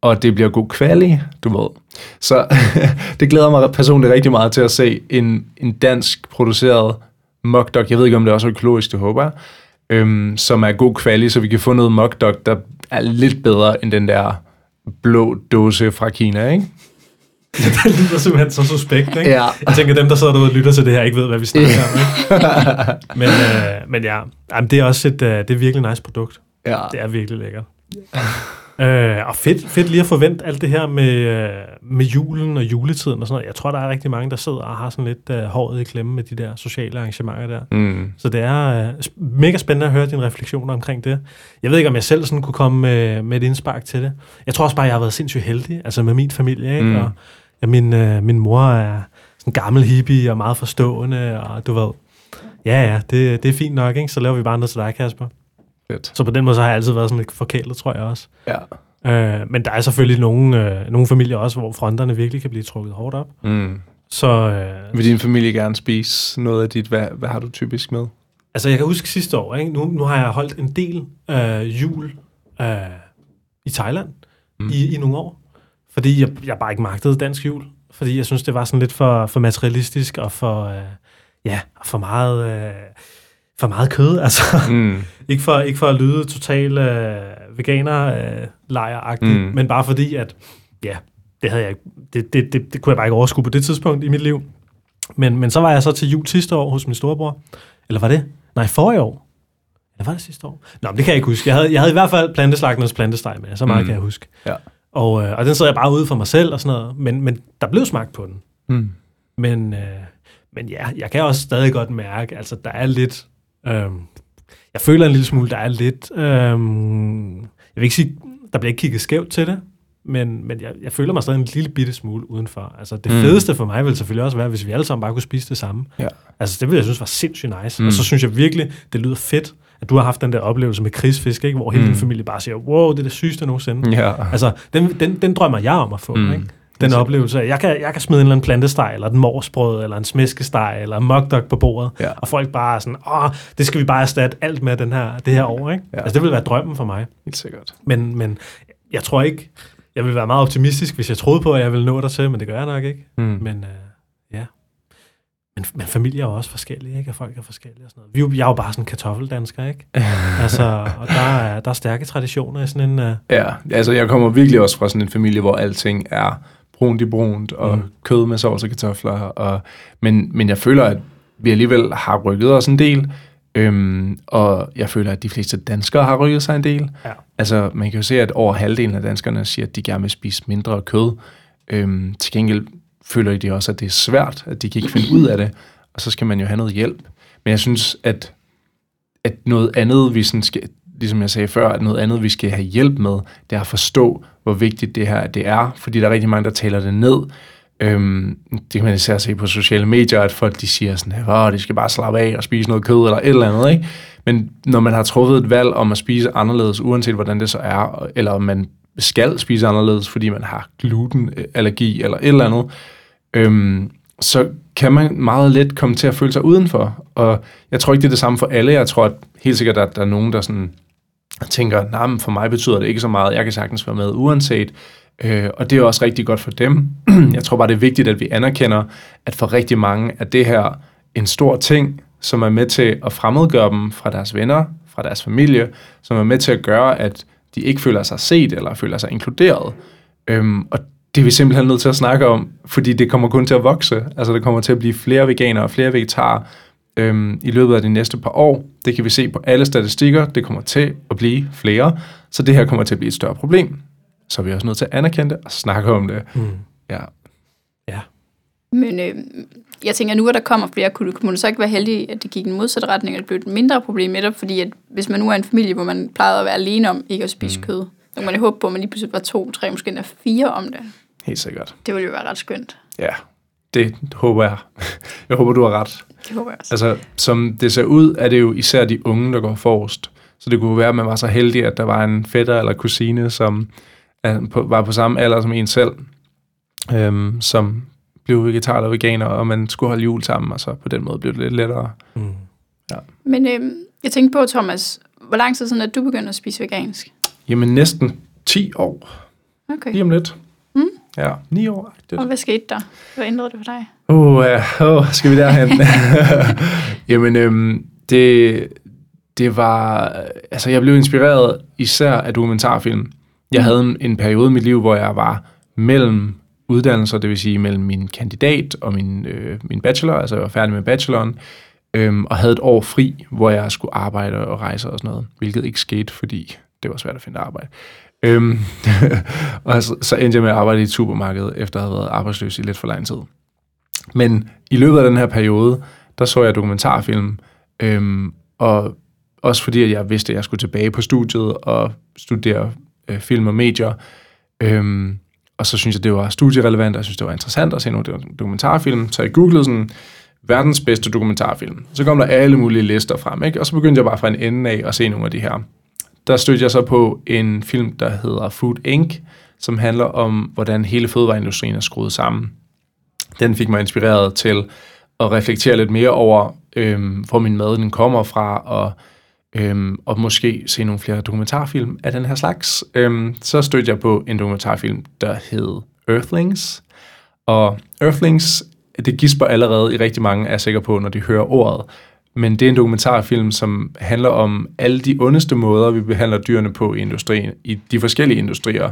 Og det bliver god kvali, du ved. Så *laughs* det glæder mig personligt rigtig meget til at se en, en dansk produceret mokdog. Jeg ved ikke, om det er også økologisk, det håber jeg. Øhm, som er god kvali, så vi kan få noget mokdog, der er lidt bedre end den der blå dåse fra Kina, ikke? *laughs* Det lyder simpelthen så suspekt, ikke? Ja. Jeg tænker, dem, der sidder derude og lytter til det her, ikke ved, hvad vi snakker om. Ikke? *laughs* Men, øh, men ja, Jamen, det er også et, øh, det er virkelig nice produkt. Ja. Det er virkelig lækkert. *laughs* Øh, og fedt, fedt lige at forvente alt det her med, øh, med julen og juletiden og sådan noget. Jeg tror, der er rigtig mange, der sidder og har sådan lidt øh, håret i klemme med de der sociale arrangementer der. Mm. Så det er øh, mega spændende at høre dine refleksioner omkring det. Jeg ved ikke, om jeg selv sådan kunne komme med, med et indspark til det. Jeg tror også bare, jeg har været sindssygt heldig, altså med min familie, ikke? Mm. Og ja, min, øh, min mor er en gammel hippie og meget forstående, og du ved, ja, ja, det, det er fint nok, ikke? Så laver vi bare noget til dig, Kasper. Fedt. Så på den måde så har jeg altid været sådan lidt forkælet, tror jeg også. Ja. Øh, men der er selvfølgelig nogle, øh, nogle familier også, hvor fronterne virkelig kan blive trukket hårdt op. Mm. Så øh, Vil din familie gerne spise noget af dit? Hvad, hvad har du typisk med? altså jeg kan huske sidste år, ikke? Nu, nu har jeg holdt en del øh, jul øh, i Thailand mm. i, i nogle år, fordi jeg, jeg bare ikke magtede dansk jul, fordi jeg synes, det var sådan lidt for, for materialistisk og for, øh, ja, for meget... Øh, for meget kød, *laughs* altså. Mm. ikke, for, ikke for at lyde total øh, veganer-lejr-agtig, Mm. mm. men bare fordi, at ja, det, havde jeg, det, det, det, det kunne jeg bare ikke overskue på det tidspunkt i mit liv. Men, men så var jeg så til jul sidste år hos min storebror. Eller var det? Nej, forrige år. Eller var det sidste år? Nå, men det kan jeg ikke huske. Jeg havde, jeg havde i hvert fald planteslagternes plantesteg med, så meget mm. kan jeg huske. Ja. Og, øh, og den sad jeg bare ude for mig selv og sådan noget. Men, men der blev smagt på den. Mm. Men, øh, men ja, jeg kan også stadig godt mærke, altså der er lidt, øh, jeg føler en lille smule, der er lidt, øh, jeg vil ikke sige, der bliver ikke kigget skævt til det, men, men jeg, jeg føler mig stadig en lille bitte smule udenfor. Altså det Mm. mm. fedeste for mig ville selvfølgelig også være, hvis vi alle sammen bare kunne spise det samme. Ja. Altså det ville jeg synes var sindssygt nice. Mm. Mm. Og så synes jeg virkelig, det lyder fedt, at du har haft den der oplevelse med krigsfisk, ikke? hvor hele Mm. din familie bare siger, wow, det er det sygeste nogensinde. Ja. Altså, den, den, den drømmer jeg om at få, Mm. mm. ikke? Den Helt oplevelse af, jeg kan, jeg kan smide en eller anden plantesteg, eller en morsbrød, eller en smæskesteg, eller en mugdog på bordet, Ja. og folk bare er sådan, åh, det skal vi bare erstatte alt med den her, det her år, ikke? Ja. Altså, det vil være drømmen for mig. Helt sikkert. Men, men jeg tror ikke, jeg vil være meget optimistisk, hvis jeg troede på, at jeg ville nå dertil, men det gør jeg nok ikke. Mm. Men øh, ja. Men, men familier er også forskellige, ikke? Og folk er forskellige og sådan noget. Vi, er jo- jeg er jo bare sådan en kartoffeldansker, ikke? *laughs* altså, og der er, der er stærke traditioner i sådan en... Uh, Ja, altså jeg kommer virkelig også fra sådan en familie, hvor alting er brunt i brunt, og mm. Kød med sovs og kartofler. Og, men, men jeg føler, at vi alligevel har rykket os en del, øhm, og jeg føler, at de fleste danskere har rykket sig en del. Ja. Altså man kan jo se, at over halvdelen af danskerne siger, at de gerne vil spise mindre kød. Øhm, til gengæld føler de også, at det er svært, at de kan ikke finde ud af det, og så skal man jo have noget hjælp. Men jeg synes, at, at noget andet, vi sådan skal, ligesom jeg sagde før, at noget andet, vi skal have hjælp med, det er at forstå, hvor vigtigt det her det er, fordi der er rigtig mange, der taler det ned. Øhm, det kan man især se på sociale medier, at folk de siger sådan, at de skal bare slappe af og spise noget kød eller et eller andet. Ikke? Men når man har truffet et valg om at spise anderledes, uanset hvordan det så er, eller om man skal spise anderledes, fordi man har glutenallergi eller et eller andet, øhm, så kan man meget let komme til at føle sig udenfor. Og jeg tror ikke, det er det samme for alle. Jeg tror at helt sikkert, at der er nogen, der sådan og tænker, nej, for mig betyder det ikke så meget. Jeg kan sagtens være med uanset. Øh, og det er også rigtig godt for dem. *clears throat* jeg tror bare, det er vigtigt, at vi anerkender, at for rigtig mange er det her en stor ting, som er med til at fremmedgøre dem fra deres venner, fra deres familie, som er med til at gøre, at de ikke føler sig set eller føler sig inkluderet. Øhm, og det er vi simpelthen nødt til at snakke om, fordi det kommer kun til at vokse. Altså, der kommer til at blive flere veganere og flere vegetarer øhm, i løbet af de næste par år. Det kan vi se på alle statistikker. Det kommer til at blive flere. Så det her kommer til at blive et større problem. Så er vi også nødt til at anerkende det og snakke om det. mm. Ja. Ja. Men øh, jeg tænker, nu hvor der kommer flere, kunne, kunne det så ikke være heldig, at det gik i den modsatte retning, og det blev et mindre problem netop, fordi at hvis man nu er en familie, hvor man plejede at være alene om ikke at spise mm. kød, så kan man jo håbe på, at man lige pludselig var to, tre, måske endda fire om det. Helt sikkert. Det ville jo være ret skønt. Ja, det håber jeg. Jeg håber, du har ret. Det håber jeg også. Altså, som det ser ud, er det jo især de unge, der går forrest. Så det kunne være, at man var så heldig, at der var en fætter eller kusine, som på, var på samme alder som en selv, øhm, som blev vegetar eller veganer, og man skulle holde jul sammen, og så på den måde blev det lidt lettere. Mm. Men øh, jeg tænkte på, Thomas, hvor lang tid siden er du begyndt at spise vegansk? Jamen næsten 10 år. Okay. Lige om lidt. Ja, 9 år. Det. Og hvad skete der? Hvad ændrede det for dig? Åh, oh, ja. oh, skal vi derhen? *laughs* *laughs* Jamen, øhm, det, det var... Altså, jeg blev inspireret især af dokumentarfilm. Jeg havde en, en periode i mit liv, hvor jeg var mellem uddannelser, det vil sige mellem min kandidat og min, øh, min bachelor, altså jeg var færdig med bacheloren, øhm, og havde et år fri, hvor jeg skulle arbejde og rejse og sådan noget, hvilket ikke skete, fordi det var svært at finde arbejde. Øhm, *laughs* og så, så endte jeg med at arbejde i et supermarked, efter at have været arbejdsløs i lidt for lang tid. Men i løbet af den her periode, der så jeg dokumentarfilm, øhm, og også fordi at jeg vidste, at jeg skulle tilbage på studiet og studere øh, film og medier. Øhm, og så synes jeg, det var studierelevant, og jeg synes, det var interessant at se nogle dokumentarfilm. Så jeg googlede sådan, verdens bedste dokumentarfilm. Så kom der alle mulige lister frem, ikke? og så begyndte jeg bare fra en ende af at se nogle af de her. Der stødte jeg så på en film, der hedder Food Inc., som handler om, hvordan hele fødevareindustrien er skruet sammen. Den fik mig inspireret til at reflektere lidt mere over, øhm, hvor min mad den kommer fra, og, øhm, og måske se nogle flere dokumentarfilm af den her slags. Øhm, så stødte jeg på en dokumentarfilm, der hed Earthlings. Og Earthlings, det gisper allerede i rigtig mange, er jeg sikker på, når de hører ordet. Men det er en dokumentarfilm, som handler om alle de ondeste måder, vi behandler dyrene på i industrien, i de forskellige industrier.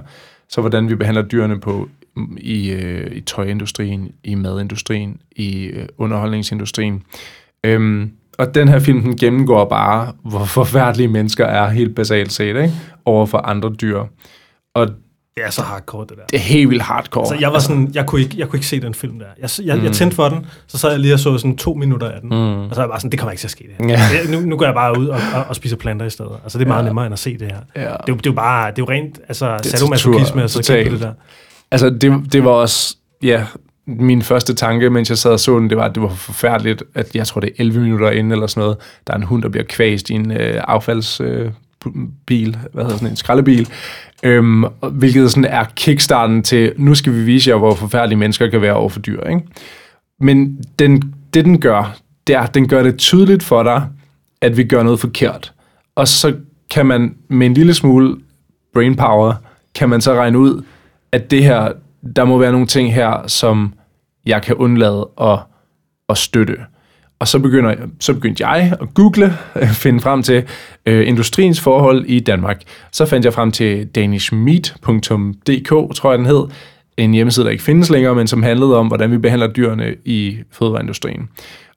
Så hvordan vi behandler dyrene på mm, i, øh, i tøjindustrien, i madindustrien, i øh, underholdningsindustrien. Øhm, og den her film, den gennemgår bare, hvor forfærdelige mennesker er helt basalt set, ikke? over for andre dyr. Og det er så hardcore, det der. Det er helt vildt hardcore. Altså, jeg var sådan, jeg kunne ikke, jeg kunne ikke se den film der. Jeg, jeg, mm. jeg tændte for den, så sad jeg lige og så sådan to minutter af den. Mm. Og så var jeg bare sådan, det kommer ikke til at ske det her. Ja. nu, nu går jeg bare ud og, og, og spiser planter i stedet. Altså, det er meget ja. nemmere end at se det her. Ja. Det, er, det er jo bare, det er jo rent altså, sadomasochisme at sidde på det der. Altså, det, det var også, ja, min første tanke, mens jeg sad og så den, det var, at det var forfærdeligt, at jeg tror, det er 11 minutter inden eller sådan noget, der er en hund, der bliver kvæst i en øh, affalds... Øh, bil, hvad hedder sådan en skraldebil, øhm, hvilket sådan er kickstarten til, nu skal vi vise jer, hvor forfærdelige mennesker kan være over for dyr. Ikke? Men den, det, den gør, det er, den gør det tydeligt for dig, at vi gør noget forkert. Og så kan man med en lille smule brainpower, kan man så regne ud, at det her, der må være nogle ting her, som jeg kan undlade at, at støtte. Og så, begynder, så begyndte jeg at google, øh, finde frem til øh, industriens forhold i Danmark. Så fandt jeg frem til danishmeat.dk, tror jeg den hed, en hjemmeside, der ikke findes længere, men som handlede om, hvordan vi behandler dyrene i fødevareindustrien.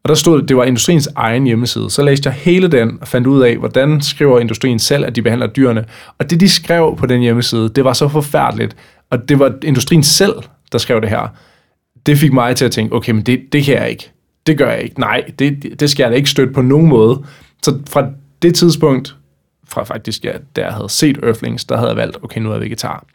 Og der stod, det var industriens egen hjemmeside. Så læste jeg hele den og fandt ud af, hvordan skriver industrien selv, at de behandler dyrene. Og det, de skrev på den hjemmeside, det var så forfærdeligt. Og det var industrien selv, der skrev det her. Det fik mig til at tænke, okay, men det, det kan jeg ikke det gør jeg ikke. Nej, det, det skal jeg da ikke støtte på nogen måde. Så fra det tidspunkt, fra faktisk, ja, da jeg havde set Earthlings, der havde jeg valgt, okay, nu er jeg vegetar.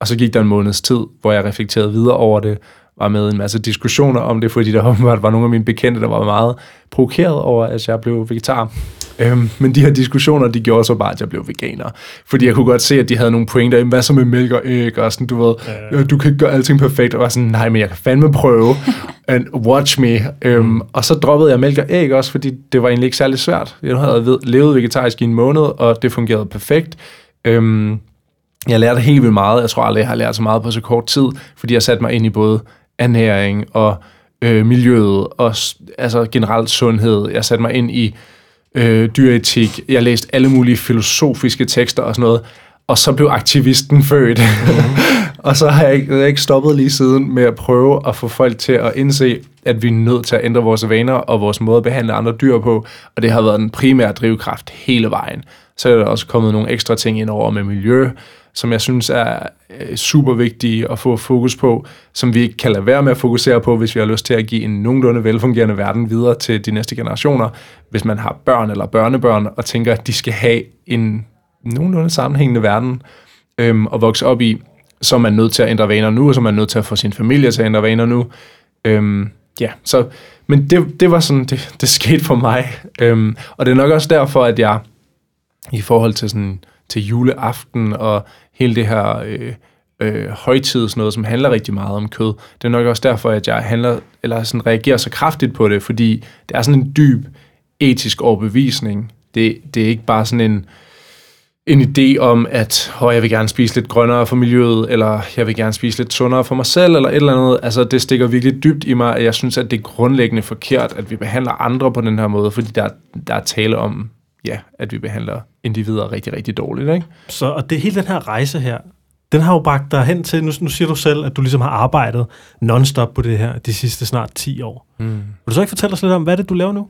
Og så gik der en måneds tid, hvor jeg reflekterede videre over det, var med en masse diskussioner om det, fordi der *laughs* var nogle af mine bekendte, der var meget provokeret over, at jeg blev vegetar. Øhm, men de her diskussioner, de gjorde så bare, at jeg blev veganer. Fordi jeg kunne godt se, at de havde nogle pointer. Hvad så med mælk og æg? Og sådan, du ved, ja. du kan ikke gøre alting perfekt. Og var sådan, nej, men jeg kan fandme prøve. *laughs* And watch me. Øhm, mm. Og så droppede jeg mælk og æg også, fordi det var egentlig ikke særlig svært. Jeg havde levet vegetarisk i en måned, og det fungerede perfekt. Øhm, jeg lærte helt vildt meget. Jeg tror aldrig, jeg har lært så meget på så kort tid, fordi jeg satte mig ind i både ernæring og øh, miljøet og altså generelt sundhed. Jeg satte mig ind i øh, dyretik. Jeg læste alle mulige filosofiske tekster og sådan noget. Og så blev aktivisten født. Mm. *laughs* og så har jeg ikke, jeg ikke stoppet lige siden med at prøve at få folk til at indse, at vi er nødt til at ændre vores vaner og vores måde at behandle andre dyr på. Og det har været en primær drivkraft hele vejen. Så er der også kommet nogle ekstra ting ind over med miljø, som jeg synes er øh, super vigtige at få fokus på, som vi ikke kan lade være med at fokusere på, hvis vi har lyst til at give en nogenlunde velfungerende verden videre til de næste generationer. Hvis man har børn eller børnebørn og tænker, at de skal have en nogenlunde sammenhængende verden øhm, at vokse op i, så er man nødt til at ændre vaner nu, og så er man nødt til at få sin familie til at ændre vaner nu. Øhm, ja, så, men det, det var sådan, det, det skete for mig. Øhm, og det er nok også derfor, at jeg i forhold til sådan til juleaften og hele det her øh, øh, højtid, sådan noget, som handler rigtig meget om kød. Det er nok også derfor, at jeg handler, eller sådan reagerer så kraftigt på det, fordi det er sådan en dyb etisk overbevisning. Det, det er ikke bare sådan en, en idé om, at oh, jeg vil gerne spise lidt grønnere for miljøet, eller jeg vil gerne spise lidt sundere for mig selv, eller et eller andet. Altså, det stikker virkelig dybt i mig, at jeg synes, at det er grundlæggende forkert, at vi behandler andre på den her måde, fordi der, der er tale om, ja, at vi behandler individer rigtig, rigtig dårligt. Ikke? Så og det hele den her rejse her, den har jo bragt dig hen til, nu, nu siger du selv, at du ligesom har arbejdet non-stop på det her de sidste snart 10 år. Mm. Vil du så ikke fortælle os lidt om, hvad er det, du laver nu?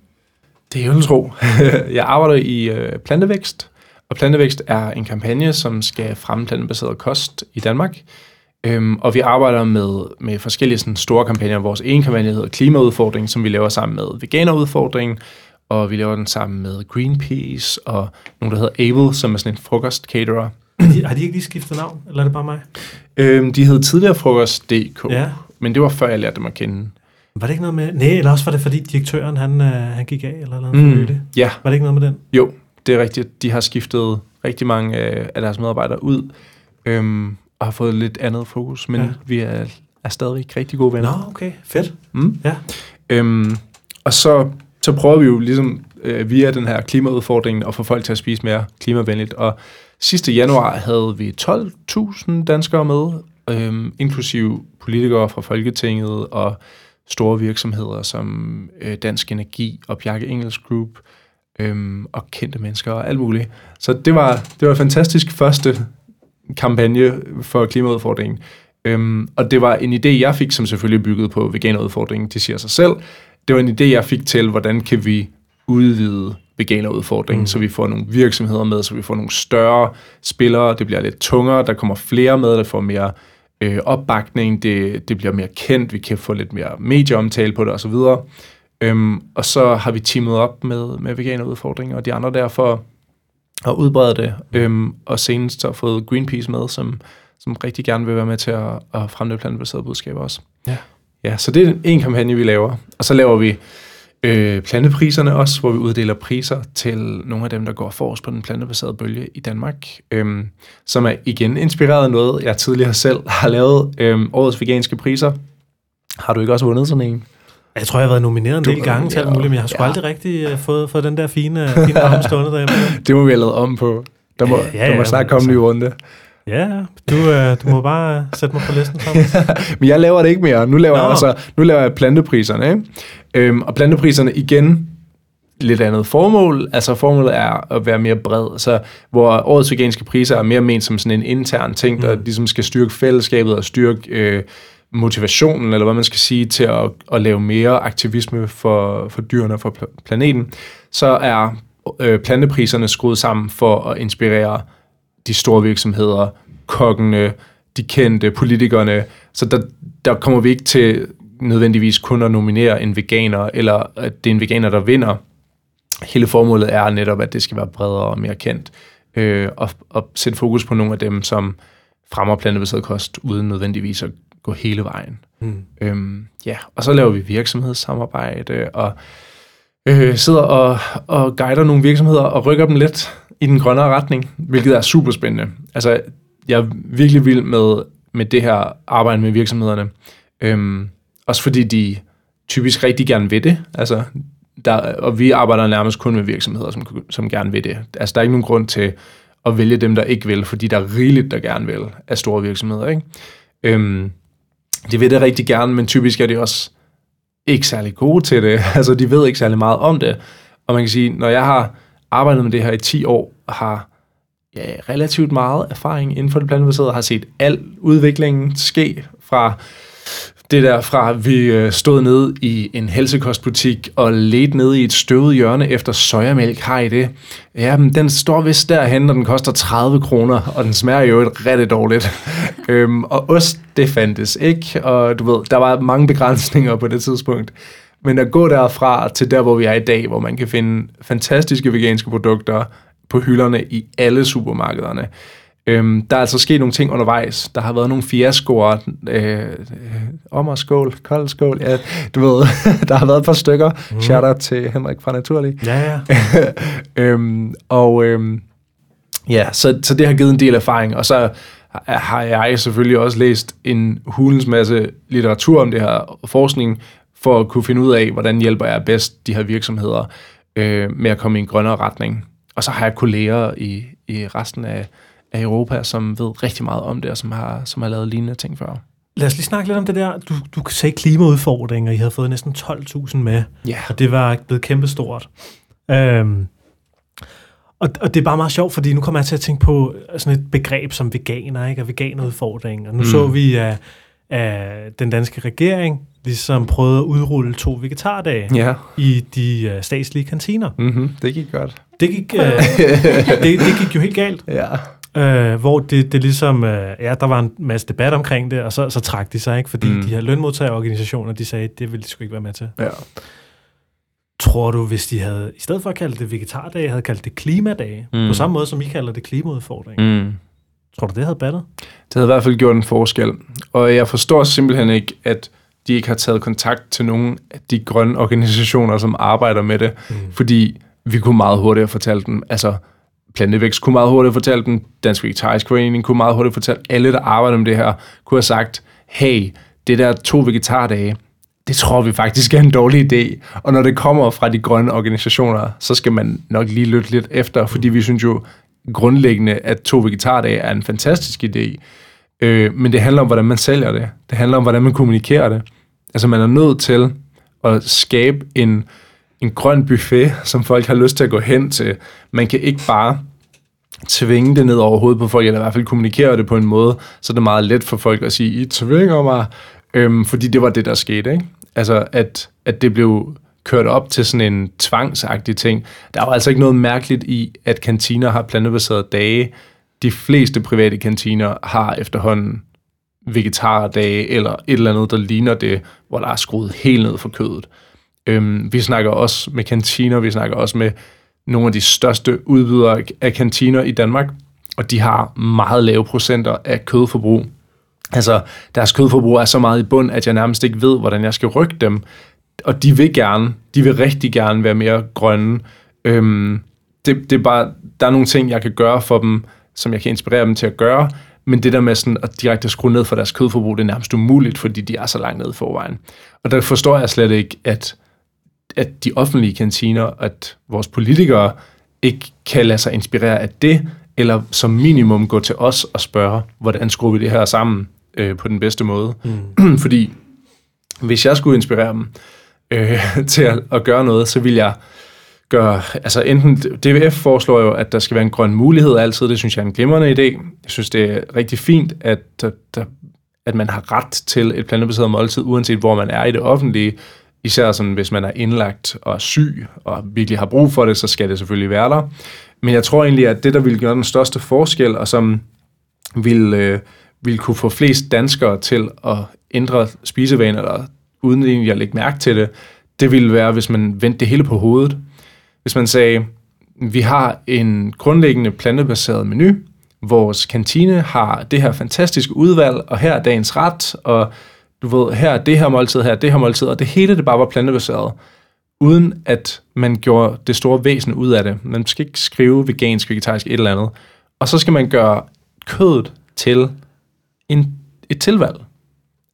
Det er jo en tro. *laughs* jeg arbejder i øh, plantevækst, og plantevækst er en kampagne, som skal fremme plantebaseret kost i Danmark. Øhm, og vi arbejder med, med forskellige sådan, store kampagner. Vores ene kampagne hedder Klimaudfordring, som vi laver sammen med Veganerudfordring, og vi laver den sammen med Greenpeace og nogen, der hedder Able, som er sådan en frokost caterer. de, har de ikke lige skiftet navn, eller er det bare mig? Øhm, de hed tidligere frokost.dk, Ja. men det var før jeg lærte dem at kende. Var det ikke noget med... Nej, eller også var det fordi direktøren, han, øh, han gik af, eller noget Mm. det. Ja, Var det ikke noget med den? jo, det er rigtigt. De har skiftet rigtig mange øh, af deres medarbejdere ud, øhm, og har fået lidt andet fokus, men ja. vi er, er stadigvæk rigtig gode venner. Nå, okay. Fedt. Mm. Ja. Øhm, og så, så prøver vi jo ligesom øh, via den her klimaudfordring at få folk til at spise mere klimavenligt. Og sidste januar havde vi 12.000 danskere med, øh, inklusive politikere fra Folketinget og store virksomheder som øh, Dansk Energi og Bjarke Engels Group øh, og kendte mennesker og alt muligt. Så det var, det var en fantastisk første kampagne for klimaudfordringen. Øhm, og det var en idé, jeg fik, som selvfølgelig byggede på veganerudfordringen, de siger sig selv. Det var en idé, jeg fik til, hvordan kan vi udvide veganerudfordringen, Mm. så vi får nogle virksomheder med, så vi får nogle større spillere, det bliver lidt tungere, der kommer flere med, der får mere øh, opbakning, det, det bliver mere kendt, vi kan få lidt mere medieomtale på det osv. Øhm, og så har vi teamet op med, med veganerudfordringen og de andre der for at udbrede det, øhm, og senest har fået Greenpeace med, som, som rigtig gerne vil være med til at, at fremme plantebaserede budskaber også. Ja. Ja, så det er en kampagne, vi laver. Og så laver vi øh, plantepriserne også, hvor vi uddeler priser til nogle af dem, der går forrest på den plantebaserede bølge i Danmark, øhm, som er igen inspireret af noget, jeg tidligere selv har lavet. Øhm, årets veganske priser. Har du ikke også vundet sådan en? Jeg tror, jeg har været nomineret en del gange til alt muligt, men jeg har sgu ja. aldrig rigtig uh, fået, fået den der fine, fine arm stående derhjemme. *laughs* Det må vi have lavet om på. Der må, Ja, ja, der må ja, snart komme en ny altså- runde. Ja. Du, uh, du må bare uh, sætte mig på listen. *laughs* Men jeg laver det ikke mere. Nu laver, Nå. jeg, altså, nu laver jeg plantepriserne. Ikke? Øhm, og plantepriserne igen, lidt andet formål. Altså formålet er at være mere bred. Så hvor årets veganske priser er mere ment som sådan en intern ting, der Mm. ligesom skal styrke fællesskabet og styrke øh, motivationen, eller hvad man skal sige, til at, at lave mere aktivisme for, for dyrene og for pl- planeten, så er øh, plantepriserne skruet sammen for at inspirere de store virksomheder, kokkene, de kendte, politikerne. Så der, der kommer vi ikke til nødvendigvis kun at nominere en veganer, eller at det er en veganer, der vinder. Hele formålet er netop, at det skal være bredere og mere kendt, øh, og, og sætte fokus på nogle af dem, som fremmer plantebaseret kost, uden nødvendigvis at gå hele vejen. Mm. Øhm, ja, og så laver vi virksomhedssamarbejde, og øh, sidder og, og guider nogle virksomheder og rykker dem lidt i den grønnere retning, hvilket er super spændende. Altså, jeg er virkelig vild med, med det her arbejde med virksomhederne. Øhm, også fordi de typisk rigtig gerne vil det. Altså, der, og vi arbejder nærmest kun med virksomheder, som, som gerne vil det. Altså, der er ikke nogen grund til at vælge dem, der ikke vil, fordi der er rigeligt, der gerne vil af store virksomheder. Ikke? Øhm, de vil det rigtig gerne, men typisk er det også ikke særlig gode til det. *laughs* Altså, de ved ikke særlig meget om det. Og man kan sige, når jeg har arbejdet med det her i 10 år, har ja, relativt meget erfaring inden for det plantebaserede, har set al udviklingen ske fra det der fra, at vi øh, stod nede i en helsekostbutik og ledte nede i et støvet hjørne efter sojamælk. Har I det? Ja, men den står vist derhen, og den koster 30 kroner, og den smager jo et rigtig dårligt. *laughs* øhm, og ost, det fandtes ikke, og du ved, der var mange begrænsninger på det tidspunkt. Men at gå derfra til der, hvor vi er i dag, hvor man kan finde fantastiske veganske produkter på hylderne i alle supermarkederne, Øhm, der er altså sket nogle ting undervejs. Der har været nogle fiaskoer. Øh, øh, om og skål, kold skål. Ja, du ved, *laughs* der har været et par stykker. Mm. Shout out til Henrik fra Naturlig. Ja, ja. *laughs* øhm, og øhm, ja, så, så det har givet en del erfaring. Og så har jeg selvfølgelig også læst en hulens masse litteratur om det her forskning, for at kunne finde ud af, hvordan hjælper jeg bedst de her virksomheder øh, med at komme i en grønnere retning. Og så har jeg kolleger i, i resten af, af Europa, som ved rigtig meget om det, og som har, som har lavet lignende ting før. Lad os lige snakke lidt om det der. Du, du sagde klimaudfordringer. I havde fået næsten 12.000 med, Ja. og det var blevet kæmpestort. Øhm, og, og det er bare meget sjovt, fordi nu kommer jeg til at tænke på sådan et begreb som veganer, ikke? og veganerudfordringer. Nu mm. så vi, at, at den danske regering ligesom prøvede at udrulle to vegetardage Ja, i de uh, statslige kantiner. mm-hmm. det gik godt. Det gik, uh, *laughs* det, det gik jo helt galt. Ja. Øh, hvor det, det ligesom, øh, ja, der var en masse debat omkring det, og så, så trak de sig, ikke? Fordi mm. De her lønmodtagerorganisationer, de sagde, det ville de sgu ikke være med til. ja. Tror du, hvis de havde, i stedet for at kalde det vegetardage, havde kaldt det klimadage, mm. På samme måde som I kalder det klimaudfordring, Mm. Tror du, det havde battet? Det havde i hvert fald gjort en forskel. Og jeg forstår simpelthen ikke, at de ikke har taget kontakt til nogen af de grønne organisationer, som arbejder med det. Mm. Fordi vi kunne meget hurtigt fortælle dem, altså Plantevækst kunne meget hurtigt fortælle dem, Dansk Vegetarisk Forening kunne meget hurtigt fortælle, alle, der arbejder med det her, kunne have sagt, hey, det der to vegetardage, det tror vi faktisk er en dårlig idé. Og når det kommer fra de grønne organisationer, så skal man nok lige lytte lidt efter, fordi vi synes jo grundlæggende, at to vegetardage er en fantastisk idé. Øh, men det handler om, hvordan man sælger det. Det handler om, hvordan man kommunikerer det. Altså man er nødt til at skabe en, en grøn buffet, som folk har lyst til at gå hen til. Man kan ikke bare tvinge det ned over hovedet på folk, eller i hvert fald kommunikere det på en måde, så det er meget let for folk at sige, I tvinger mig, øhm, fordi det var det, der skete. Ikke? Altså, at, at det blev kørt op til sådan en tvangsagtig ting. Der var altså ikke noget mærkeligt i, at kantiner har plantebaserede dage. De fleste private kantiner har efterhånden vegetardage, eller et eller andet, der ligner det, hvor der er skruet helt ned for kødet. Øhm, vi snakker også med kantiner, vi snakker også med nogle af de største udbydere af kantiner i Danmark, og de har meget lave procenter af kødforbrug. Altså, deres kødforbrug er så meget i bund, at jeg nærmest ikke ved, hvordan jeg skal rykke dem. Og de vil gerne, de vil rigtig gerne være mere grønne. Øhm, det, det er bare, der er nogle ting, jeg kan gøre for dem, som jeg kan inspirere dem til at gøre, men det der med sådan at direkte skrue ned for deres kødforbrug, det er nærmest umuligt, fordi de er så langt nede i forvejen. Og der forstår jeg slet ikke, at at de offentlige kantiner, at vores politikere ikke kan lade sig inspirere af det, eller som minimum gå til os og spørge, hvordan skruer vi det her sammen øh, på den bedste måde. Mm. *clears throat* Fordi hvis jeg skulle inspirere dem øh, *laughs* til at, at gøre noget, så vil jeg gøre, altså enten, DVF foreslår jo, at der skal være en grøn mulighed altid, det synes jeg er en glimrende idé. Jeg synes, det er rigtig fint, at, der, at man har ret til et plantebaseret måltid, uanset hvor man er i det offentlige, Især sådan, hvis man er indlagt og er syg og virkelig har brug for det, så skal det selvfølgelig være der. Men jeg tror egentlig, at det, der vil gøre den største forskel, og som vil, øh, vil kunne få flest danskere til at ændre spisevaner, eller uden egentlig at lægge mærke til det, det ville være, hvis man vendte det hele på hovedet. Hvis man sagde, vi har en grundlæggende plantebaseret menu, vores kantine har det her fantastiske udvalg, og her er dagens ret, og du ved, her er det her måltid, her er det her måltid, og det hele det bare var plantebaseret, uden at man gjorde det store væsen ud af det. Man skal ikke skrive vegansk, vegetarisk, et eller andet. Og så skal man gøre kødet til en, et tilvalg.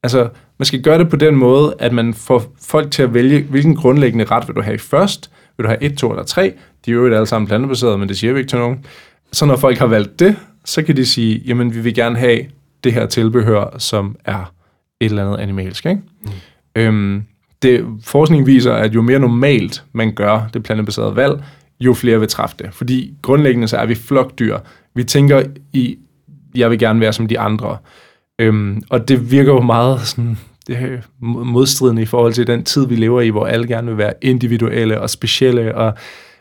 Altså, man skal gøre det på den måde, at man får folk til at vælge, hvilken grundlæggende ret vil du have først. Vil du have et, to eller tre? De er jo alle sammen plantebaserede, men det siger vi ikke til nogen. Så når folk har valgt det, så kan de sige, jamen vi vil gerne have det her tilbehør, som er et eller andet animalsk. Ikke? Mm. Øhm, det, forskning viser, at jo mere normalt man gør det plantebaserede valg, jo flere vil træffe det. Fordi grundlæggende så er vi flokdyr. Vi tænker i, jeg vil gerne være som de andre. Øhm, og det virker jo meget sådan, det er modstridende i forhold til den tid, vi lever i, hvor alle gerne vil være individuelle og specielle. Og,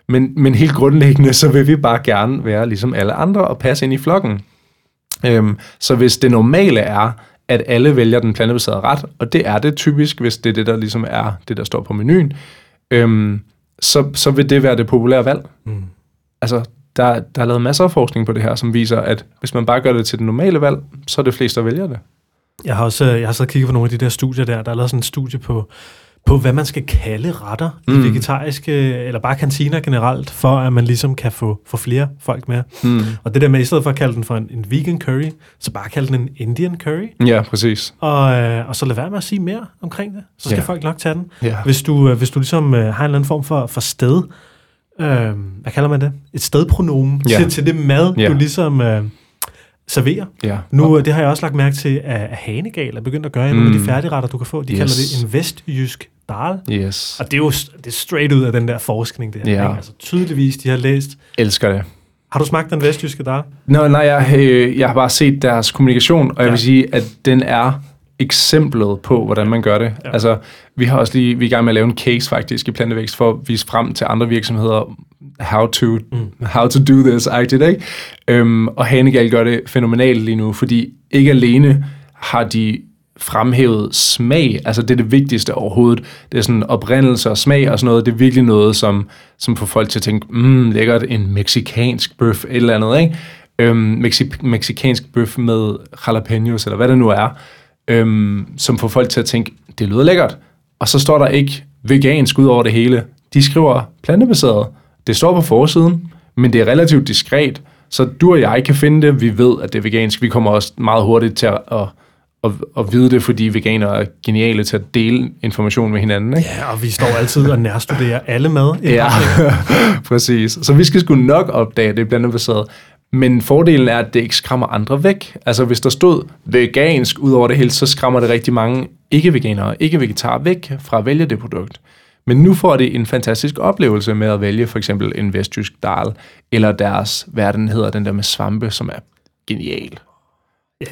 men, men helt grundlæggende, så vil vi bare gerne være ligesom alle andre og passe ind i flokken. Øhm, så hvis det normale er, at alle vælger den plantebaserede ret, og det er det typisk, hvis det er det, der ligesom er det, der står på menuen, øhm, så, så vil det være det populære valg. Mm. Altså, der, der er lavet masser af forskning på det her, som viser, at hvis man bare gør det til det normale valg, så er det flest, der vælger det. Jeg har også jeg har så kigget på nogle af de der studier der. Der er lavet sådan en studie på på, hvad man skal kalde retter mm. i vegetariske, eller bare kantiner generelt, for at man ligesom kan få, få flere folk med. Mm. Og det der med, i stedet for at kalde den for en, en vegan curry, så bare kalde den en Indian curry. Ja, præcis. Og, øh, og så lad være med at sige mere omkring det, så skal ja. folk nok tage den. Ja. Hvis, du, øh, hvis du ligesom øh, har en eller anden form for, for sted, øh, hvad kalder man det? Et stedpronomen ja. til, til det mad, ja. du ligesom... Øh, serverer. Ja. Nu, det har jeg også lagt mærke til, at Hanegal er begyndt at gøre i mm. nogle af de færdigretter, du kan få. De yes. kalder det en vestjysk dal. Yes. Og det er jo det er straight ud af den der forskning der. Ja. Altså tydeligvis, de har læst. Elsker det. Har du smagt den vestjyske dal? Nå, nej, jeg, øh, jeg har bare set deres kommunikation, og jeg ja. vil sige, at den er eksemplet på, hvordan man gør det. Ja. Altså, vi har også lige, vi er i gang med at lave en case faktisk i Plantevækst, for at vise frem til andre virksomheder, how to, mm. how to do this, agtigt, ikke? Øhm, og Hanegal gør det fænomenalt lige nu, fordi ikke alene har de fremhævet smag, altså det er det vigtigste overhovedet. Det er sådan oprindelse og smag og sådan noget, det er virkelig noget, som, som får folk til at tænke, mm, lækkert, en meksikansk bøf, et eller andet, ikke? øhm, mexi- mexikansk bøf med jalapenos, eller hvad det nu er, øhm, som får folk til at tænke, det lyder lækkert. Og så står der ikke vegansk ud over det hele. De skriver plantebaseret. Det står på forsiden, men det er relativt diskret, så du og jeg kan finde det. Vi ved, at det er vegansk. Vi kommer også meget hurtigt til at, at, at, at vide det, fordi veganere er geniale til at dele information med hinanden. Ikke? Ja, og vi står altid og nærstuderer alle mad. Ja, *laughs* præcis. Så vi skal sgu nok opdage, det er plantebaseret. Men fordelen er, at det ikke skræmmer andre væk. Altså hvis der stod vegansk ud over det hele, så skræmmer det rigtig mange ikke-veganere, ikke-vegetarer væk fra at vælge det produkt. Men nu får de en fantastisk oplevelse med at vælge for eksempel en vestjysk dal, eller deres, hvad den hedder, den der med svampe, som er genial.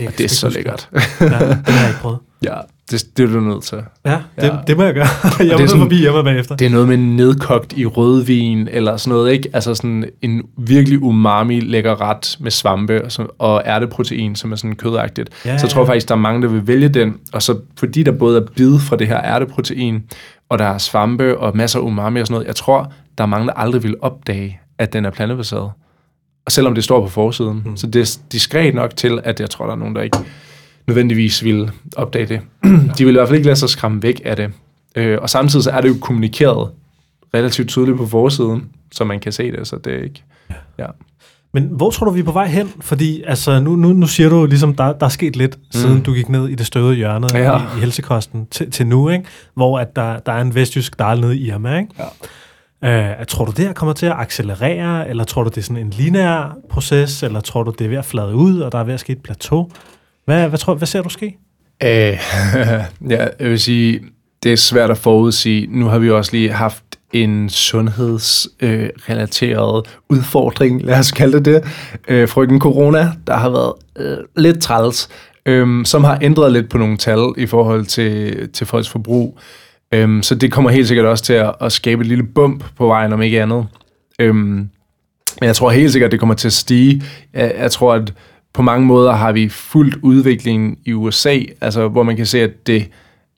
Ja, Og det er så lækkert. Ja, det har jeg ikke prøvet. ja, det, det er du nødt til. Ja, det, Ja. det må jeg gøre. *laughs* jeg er må sådan- forbi hjemme bagefter. Det er noget med nedkogt i rødvin, eller sådan noget, ikke? Altså sådan en virkelig umami lækker ret med svampe og, sådan, og ærteprotein, som er sådan kødagtigt. Ja, så jeg tror ja. faktisk, der er mange, der vil vælge den. Og så fordi der både er bid fra det her ærteprotein, og der er svampe og masser af umami og sådan noget, jeg tror, der er mange, der aldrig vil opdage, at den er plantebaseret. Og selvom det står på forsiden. Mm. Så det er diskret nok til, at jeg tror, der er nogen, der ikke nødvendigvis vil opdage det. *clears throat* De vil i hvert fald ikke lade sig skræmme væk af det. Øh, og samtidig så er det jo kommunikeret relativt tydeligt på forsiden, så man kan se det, så det er ikke... Ja. Men hvor tror du, vi er på vej hen? Fordi altså, nu, nu, nu siger du ligesom, der, der er sket lidt, mm. siden du gik ned i det støvede hjørne Ja. i, i helsekosten til, til nu, ikke? hvor at der, der er en vestjysk dal nede i Irma. Ikke? Ja. Uh, tror du, det her kommer til at accelerere, eller tror du, det er sådan en lineær proces, eller tror du, det er ved at flade ud, og der er ved at ske et plateau? Hvad, hvad, tror, hvad ser du ske? Øh, *laughs* ja, jeg vil sige, det er svært at forudsige. Nu har vi også lige haft en sundhedsrelateret øh, udfordring, lad os kalde det det, øh, frygten corona, der har været øh, lidt træls, øh, som har ændret lidt på nogle tal i forhold til, til folks forbrug. Øhm, så det kommer helt sikkert også til at, at skabe et lille bump på vejen, om ikke andet. Øhm, men jeg tror helt sikkert, at det kommer til at stige. Jeg, jeg tror, at på mange måder har vi fuldt udviklingen i USA, altså hvor man kan se, at det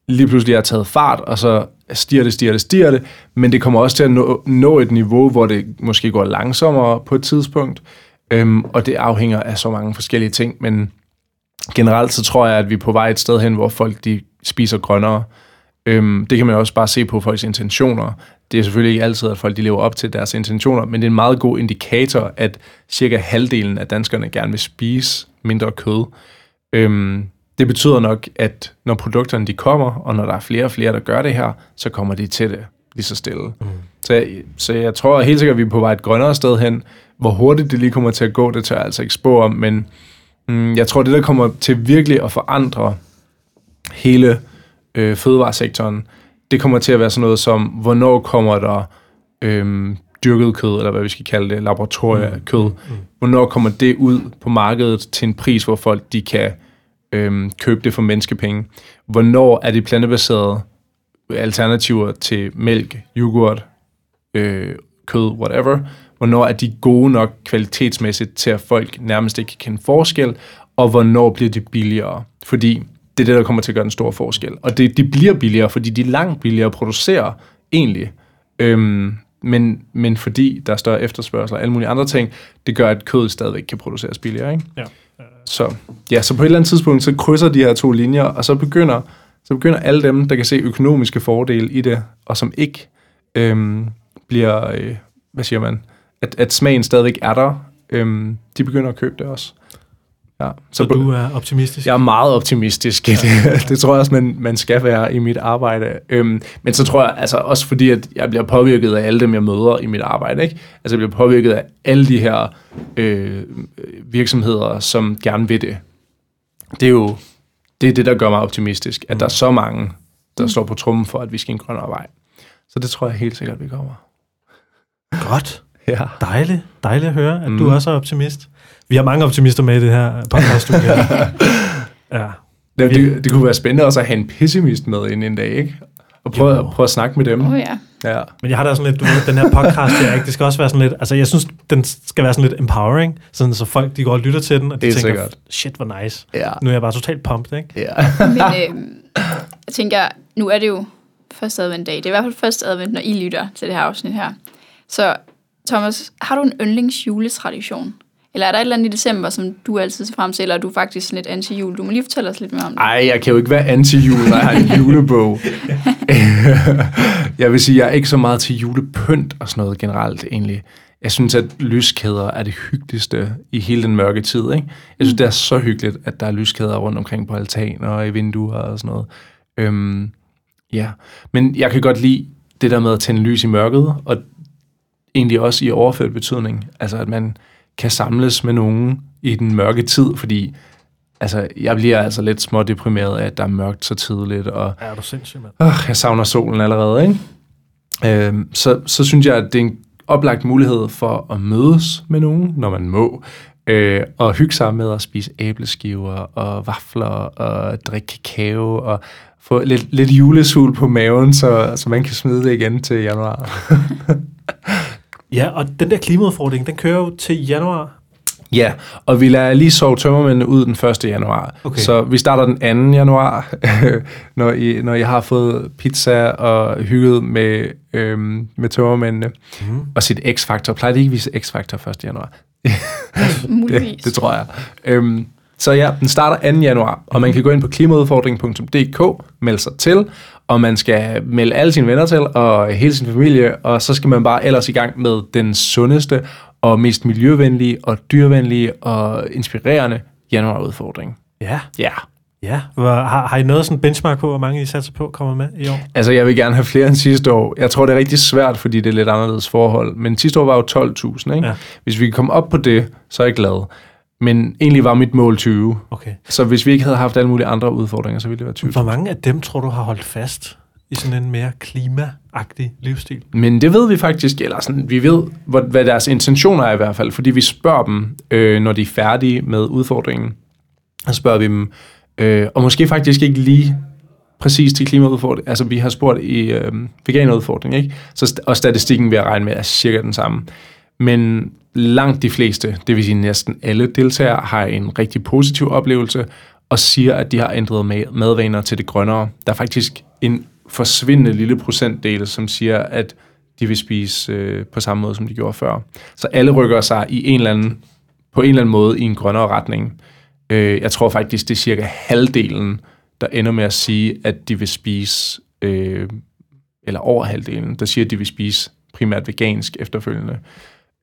lige pludselig har taget fart, og så stiger det, stiger det, stiger det, men det kommer også til at nå, nå et niveau, hvor det måske går langsommere på et tidspunkt, øhm, og det afhænger af så mange forskellige ting, men generelt så tror jeg, at vi er på vej et sted hen, hvor folk de spiser grønnere. Øhm, det kan man også bare se på folks intentioner. Det er selvfølgelig ikke altid, at folk de lever op til deres intentioner, men det er en meget god indikator, at cirka halvdelen af danskerne gerne vil spise mindre kød. Øhm, det betyder nok, at når produkterne de kommer, og når der er flere og flere, der gør det her, så kommer de til det lige så stille. Mm. Så, jeg, så jeg tror helt sikkert, at vi er på vej et grønnere sted hen. Hvor hurtigt det lige kommer til at gå, det tør jeg altså ikke spå om, men mm, jeg tror, det der kommer til virkelig at forandre hele øh, fødevaresektoren, det kommer til at være sådan noget som, hvornår kommer der øh, dyrket kød, eller hvad vi skal kalde det, laboratoriekød. Mm. Hvornår kommer det ud på markedet til en pris, hvor folk de kan øh, købe det for menneskepenge? Hvornår er det plantebaserede alternativer til mælk, yoghurt, øh, kød, whatever? Hvornår er de gode nok kvalitetsmæssigt til, at folk nærmest ikke kan kende forskel? Og hvornår bliver de billigere? Fordi det er det, der kommer til at gøre en stor forskel. Og det, de bliver billigere, fordi de er langt billigere at producere, egentlig. Øhm, men, men fordi der er større efterspørgsel og alle mulige andre ting, det gør, at kødet stadigvæk kan produceres billigere. Ikke? Ja. Så, ja, så på et eller andet tidspunkt, så krydser de her to linjer, og så begynder, så begynder alle dem, der kan se økonomiske fordele i det, og som ikke øhm, bliver, øh, hvad siger man, at, at smagen stadigvæk er der, øhm, de begynder at købe det også. Ja, Så på- du er optimistisk? jeg er meget optimistisk. Det, *laughs* det tror jeg også, man, man skal være i mit arbejde. Øhm, men så tror jeg altså også fordi, at jeg bliver påvirket af alle dem, jeg møder i mit arbejde. Ikke? Altså jeg bliver påvirket af alle de her øh, virksomheder, som gerne vil det. Det er jo det, er det, der gør mig optimistisk. At der er så mange, der står på trummen for, at vi skal en grønnere vej. Så det tror jeg helt sikkert, vi kommer. Godt. *laughs* Ja. Dejligt. Dejligt at høre, at mm. du Mm. også er optimist. Vi har mange optimister med i det her podcast. *laughs* ja. Det, det, det kunne være spændende også at have en pessimist med ind en dag, ikke? Og prøve, Jo. prøve at snakke med dem. Oh, ja. Ja. Men jeg har da sådan lidt, du ved, den her podcast her, ikke? det skal også være sådan lidt, altså jeg synes, den skal være sådan lidt empowering, sådan så folk, de går og lytter til den, og de Helt tænker, sikkert. shit, hvor nice. Ja. Nu er jeg bare totalt pumped, ikke? Ja. Men øh, jeg tænker, nu er det jo første adventdag. Det er i hvert fald første advent, når I lytter til det her afsnit her. Så Thomas, har du en yndlings juletradition? Eller er der et eller andet i december, som du altid ser frem til, eller er du faktisk sådan lidt anti-jul? Du må lige fortælle os lidt mere om det. Ej, jeg kan jo ikke være anti-jul, når jeg har en *laughs* julebog. *laughs* jeg vil sige, jeg er ikke så meget til julepynt og sådan noget generelt egentlig. Jeg synes, at lyskæder er det hyggeligste i hele den mørke tid. Ikke? Jeg synes, det er så hyggeligt, at der er lyskæder rundt omkring på altaner og i vinduer og sådan noget. Øhm, ja, men jeg kan godt lide det der med at tænde lys i mørket, og egentlig også i overført betydning. Altså, at man kan samles med nogen i den mørke tid, fordi altså, jeg bliver altså lidt små deprimeret af, at der er mørkt så tidligt, og Er du sindssyg, mand? øh, jeg savner solen allerede, ikke? Øhm, så, så synes jeg, at det er en oplagt mulighed for at mødes med nogen, når man må, øh, og hygge sig med at spise æbleskiver og vafler og drikke kakao og få lidt, lidt julesul på maven, så, så man kan smide det igen til januar. *laughs* Ja, og den der klimaudfordring, den kører jo til januar. Ja, og vi lader lige sove tømmermændene ud den 1. januar. Okay. Så vi starter den 2. januar, *laughs* når, I, når I har fået pizza og hygget med, øhm, med tømmermændene. Mm. Og sit X-Factor. Plejer de ikke at vise X-Factor 1. januar? *laughs* Det, det tror jeg. Øhm, så ja, den starter 2. januar, og man kan gå ind på klimaudfordring.dk, melde sig til, og man skal melde alle sine venner til, og hele sin familie, og så skal man bare ellers i gang med den sundeste og mest miljøvenlige og dyrvenlige og inspirerende januarudfordring. Ja, Ja. ja. Hvor, har, har I noget sådan benchmark på, hvor mange I satser på kommer med i år? Altså, jeg vil gerne have flere end sidste år. Jeg tror, det er rigtig svært, fordi det er lidt anderledes forhold. Men sidste år var jo 12.000, ikke? Ja. Hvis vi kan komme op på det, så er jeg glad. Men egentlig var mit mål 20. Okay. Så hvis vi ikke havde haft alle mulige andre udfordringer, så ville det være 20. Hvor mange af dem tror du har holdt fast i sådan en mere klimaagtig livsstil? Men det ved vi faktisk, eller sådan, vi ved, hvad deres intentioner er i hvert fald, fordi vi spørger dem, øh, når de er færdige med udfordringen. Så spørger vi dem, øh, og måske faktisk ikke lige præcis til klimaudfordring. Altså, vi har spurgt i øh, veganerudfordring, ikke? Så, og statistikken vil jeg regne med er cirka den samme. Men langt de fleste, det vil sige næsten alle deltagere, har en rigtig positiv oplevelse og siger, at de har ændret madvaner til det grønnere. Der er faktisk en forsvindende lille procentdel, som siger, at de vil spise øh, på samme måde, som de gjorde før. Så alle rykker sig i en eller anden, på en eller anden måde i en grønnere retning. Øh, jeg tror faktisk, det er cirka halvdelen, der ender med at sige, at de vil spise, øh, eller over halvdelen, der siger, at de vil spise primært vegansk efterfølgende.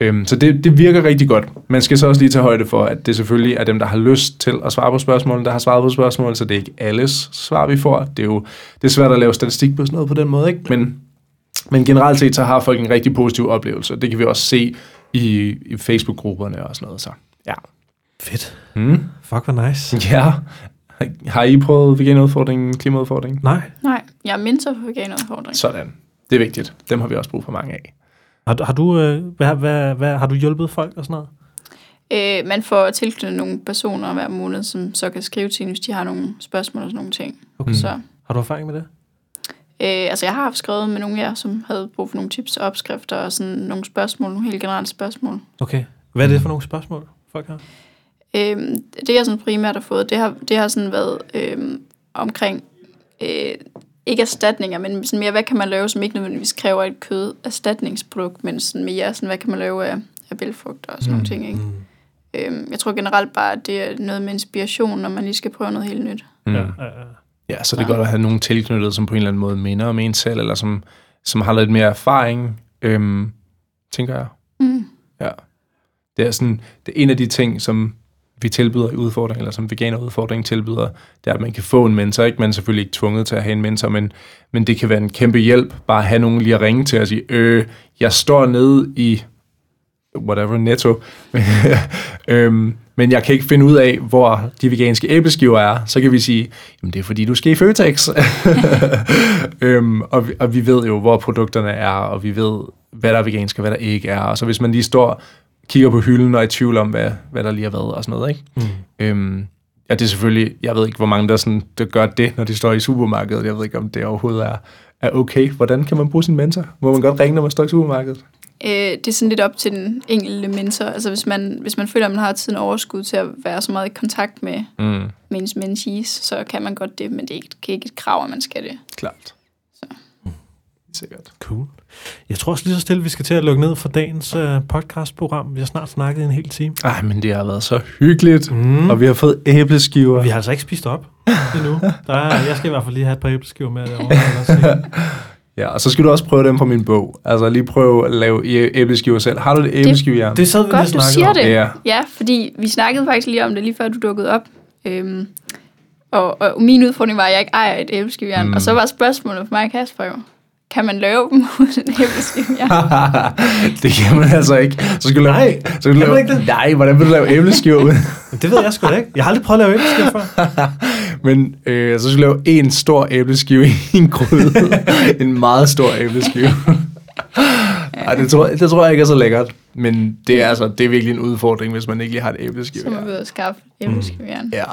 Øhm, så det, det virker rigtig godt. Man skal så også lige tage højde for, at det selvfølgelig er dem, der har lyst til at svare på spørgsmålene, der har svaret på spørgsmål, så det er ikke alles svar, vi får. Det er jo det er svært at lave statistik på sådan noget på den måde, ikke? Men, men generelt set, så har folk en rigtig positiv oplevelse. Det kan vi også se i, i Facebook-grupperne og sådan noget. Så ja. Fedt. Mm. Fuck, hvor nice. Ja. Har I prøvet veganudfordringen, klimaudfordringen? Nej. Nej, jeg er mentor på veganerudfordring. Sådan. Det er vigtigt. Dem har vi også brug for mange af. Har, du- har, du, øh, hvad, hvad, hvad, har du hjulpet folk og sådan noget? Øh, man får tilknyttet nogle personer hver måned, som så kan skrive til en, hvis de har nogle spørgsmål og sådan nogle ting. Okay. Så, Har du erfaring med det? øh, altså jeg har haft skrevet med nogle af jer, som havde brug for nogle tips og opskrifter og sådan nogle spørgsmål, nogle helt generelle spørgsmål. Okay. Hvad er det for nogle spørgsmål, folk har? Øh, det jeg sådan primært har fået, det har, det har sådan været øh, omkring, øh, ikke erstatninger, men sådan mere, hvad kan man lave, som ikke nødvendigvis kræver et kød erstatningsprodukt, men sådan mere, sådan, hvad kan man lave af, af bælfrugter og sådan mm. nogle ting. Ikke? Mm. Øh, jeg tror generelt bare, at det er noget med inspiration, når man lige skal prøve noget helt nyt. Mm. Ja, ja, ja. Ja, så det er godt at have nogen tilknyttet, som på en eller anden måde minder om en selv, eller som, som har lidt mere erfaring, øhm, tænker jeg. Mm. Ja. Det er sådan, det er en af de ting, som vi tilbyder i udfordringen, eller som veganerudfordring tilbyder, det er, at man kan få en mentor. Ikke? Man er selvfølgelig ikke tvunget til at have en mentor, men, men det kan være en kæmpe hjælp, bare at have nogen lige at ringe til og sige, øh, jeg står nede i whatever, netto, *laughs* øhm, men jeg kan ikke finde ud af, hvor de veganske æbleskiver er, så kan vi sige, jamen det er fordi, du skal i Føtex. *laughs* øhm, og, vi, og vi ved jo, hvor produkterne er, og vi ved, hvad der er vegansk og hvad der ikke er. Og så hvis man lige står kigger på hylden og er i tvivl om, hvad, hvad der lige har været og sådan noget, ikke? Mm. Øhm, ja, det er selvfølgelig, jeg ved ikke, hvor mange der, sådan, der gør det, når de står i supermarkedet. Jeg ved ikke, om det overhovedet er, er okay. Hvordan kan man bruge sin mentor? Må man godt ringe, når man står i supermarkedet? Øh, det er sådan lidt op til den enkelte mentor. Altså hvis man, hvis man føler, at man har tiden overskud til at være så meget i kontakt med, Mm, med ens mentees, så kan man godt det, men det er ikke, det er ikke et krav, at man skal det. klart. Så. sikkert. Cool. Jeg tror også lige så stille, vi skal til at lukke ned for dagens uh, podcastprogram. Vi har snart snakket i en hel time. Ej, men det har været så hyggeligt, Mm. og vi har fået æbleskiver. Vi har altså ikke spist op endnu. Der er, jeg skal i hvert fald lige have et par æbleskiver med derovre. *laughs* Ja, og så skal du også prøve dem på min bog. Altså lige prøve at lave æbleskiver selv. Har du det æbleskivejern? Det sad vi lige og Godt, du snakkede siger om. det. Ja. Ja, fordi vi snakkede faktisk lige om det, lige før du dukkede op. Øhm, og, og min udfordring var, at jeg ikke ejer et æbleskivejern. Mm. Og så var spørgsmålet for mig Kasper jo, kan man lave dem *laughs* uden æbleskivejern? *laughs* det kan man altså ikke. Så skal du lave, Nej, så skal du lave, ikke det? Nej, hvordan vil du lave æbleskiver uden? Det ved jeg sgu da ikke. Jeg har aldrig prøvet at lave æbleskiver før. *laughs* Men øh, så skal du lave en stor æbleskive i en gryde. en meget stor æbleskive. Ej, det, tror, det tror jeg ikke er så lækkert. Men det er, altså, det er virkelig en udfordring, hvis man ikke lige har et æbleskive. Så må vi ud og skaffe æbleskivejern. Ja,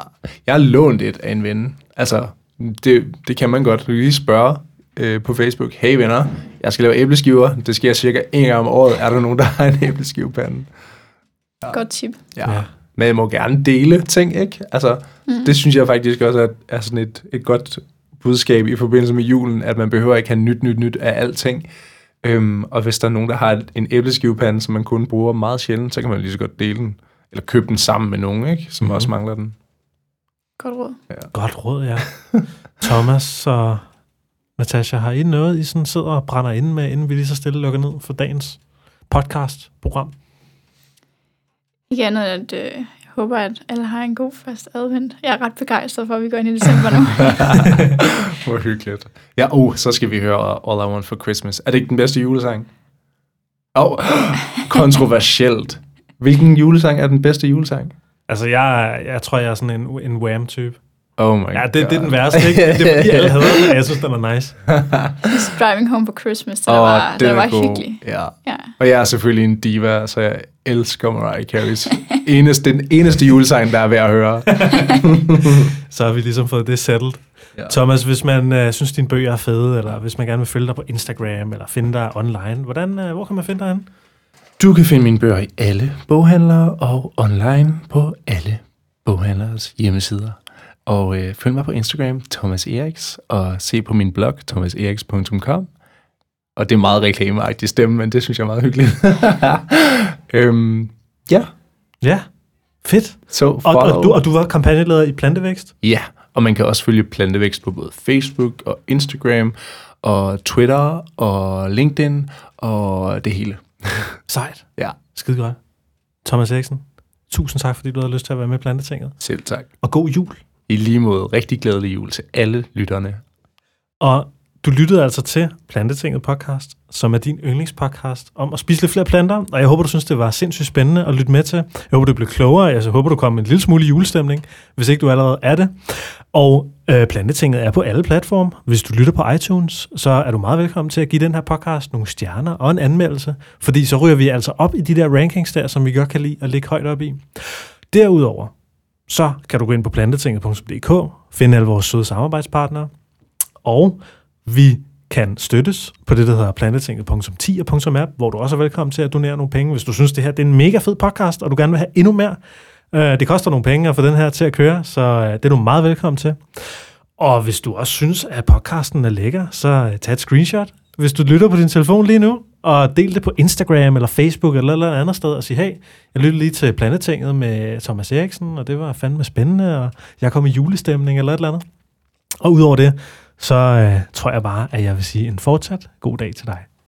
jeg har lånt et af en ven. Altså, det, det kan man godt. Du kan lige spørge øh, på Facebook. Hey venner, jeg skal lave æbleskiver. Det sker cirka en gang om året. Er der nogen, der har en æbleskivepande? Godt tip. Ja. Ja. ja. Men jeg må gerne dele ting, ikke? Altså, mm. det synes jeg faktisk også er, er sådan et, et godt budskab i forbindelse med julen, at man behøver ikke have nyt, nyt, nyt af alting. Øhm, og hvis der er nogen, der har en æbleskivepande, som man kun bruger meget sjældent, så kan man lige så godt dele den. Eller købe den sammen med nogen, ikke? Som mm. også mangler den. Godt råd. Godt råd, ja. Thomas og Natasha, har I noget, I sådan sidder og brænder inde med, inden vi lige så stille lukker ned for dagens podcast-program? Ikke andet at øh, jeg håber, at alle har en god første advent. Jeg er ret begejstret for, at vi går ind i december nu. *laughs* Hvor hyggeligt. Ja, oh, så skal vi høre All I Want For Christmas. Er det ikke den bedste julesang? Åh, oh, *gasps* kontroversielt. Hvilken julesang er den bedste julesang? Altså, jeg, jeg tror, jeg er sådan en, en Wham-type. Oh my Ja, det, det er den værste, ikke? Det er fordi, *laughs* alle hader den, og jeg synes, den er nice. *laughs* Driving Home for Christmas, den Åh, var, den den er var god. hyggelig. Ja. Ja. Og jeg er selvfølgelig en diva, så jeg elsker Mariah Carey's eneste, den eneste julesang, der er værd at høre. *laughs* Så har vi ligesom fået det settled. Ja. Thomas, hvis man øh, synes, dine bøger er fede, eller hvis man gerne vil følge dig på Instagram, eller finde dig online, hvordan, øh, hvor kan man finde dig hen? Du kan finde mine bøger i alle boghandlere og online på alle boghandleres hjemmesider. Og øh, følg mig på Instagram, Thomas Eriks, og se på min blog, thomaseriks.com. Og det er meget reklameagtig stemme, men det synes jeg er meget hyggeligt. *laughs* øhm, ja, Ja, fedt. så Og, follow. og, du, og du var kampagneleder i Plantevækst? Ja, og man kan også følge Plantevækst på både Facebook og Instagram og Twitter og LinkedIn og det hele. *laughs* Sejt. Ja, Skide godt. Thomas Eriksen, tusind tak, fordi du havde lyst til at være med i Plantetinget. selv tak. Og god jul. I lige måde rigtig glædelig jul til alle lytterne. Og du lyttede altså til Plantetinget podcast, som er din yndlingspodcast om at spise lidt flere planter. Og jeg håber, du synes, det var sindssygt spændende at lytte med til. Jeg håber, du blev klogere. Jeg håber, du kom med en lille smule julestemning, hvis ikke du allerede er det. Og øh, Plantetinget er på alle platforme. Hvis du lytter på iTunes, så er du meget velkommen til at give den her podcast nogle stjerner og en anmeldelse. Fordi så ryger vi altså op i de der rankings der, som vi godt kan lide at ligge højt op i. Derudover, så kan du gå ind på plantetinget.dk, finde alle vores søde samarbejdspartnere, og vi kan støttes på det, der hedder plantetinget.10.app, hvor du også er velkommen til at donere nogle penge, hvis du synes, det her det er en mega fed podcast, og du gerne vil have endnu mere. Øh, det koster nogle penge at få den her til at køre, så øh, det er du meget velkommen til. Og hvis du også synes, at podcasten er lækker, så øh, tag et screenshot, hvis du lytter på din telefon lige nu, og del det på Instagram eller Facebook eller et eller andet sted, og sige, hey, jeg lyttede lige til Planetinget med Thomas Eriksen, og det var fandme spændende, og jeg kom i julestemning eller et eller andet. Og udover det, så øh, tror jeg bare, at jeg vil sige en fortsat god dag til dig.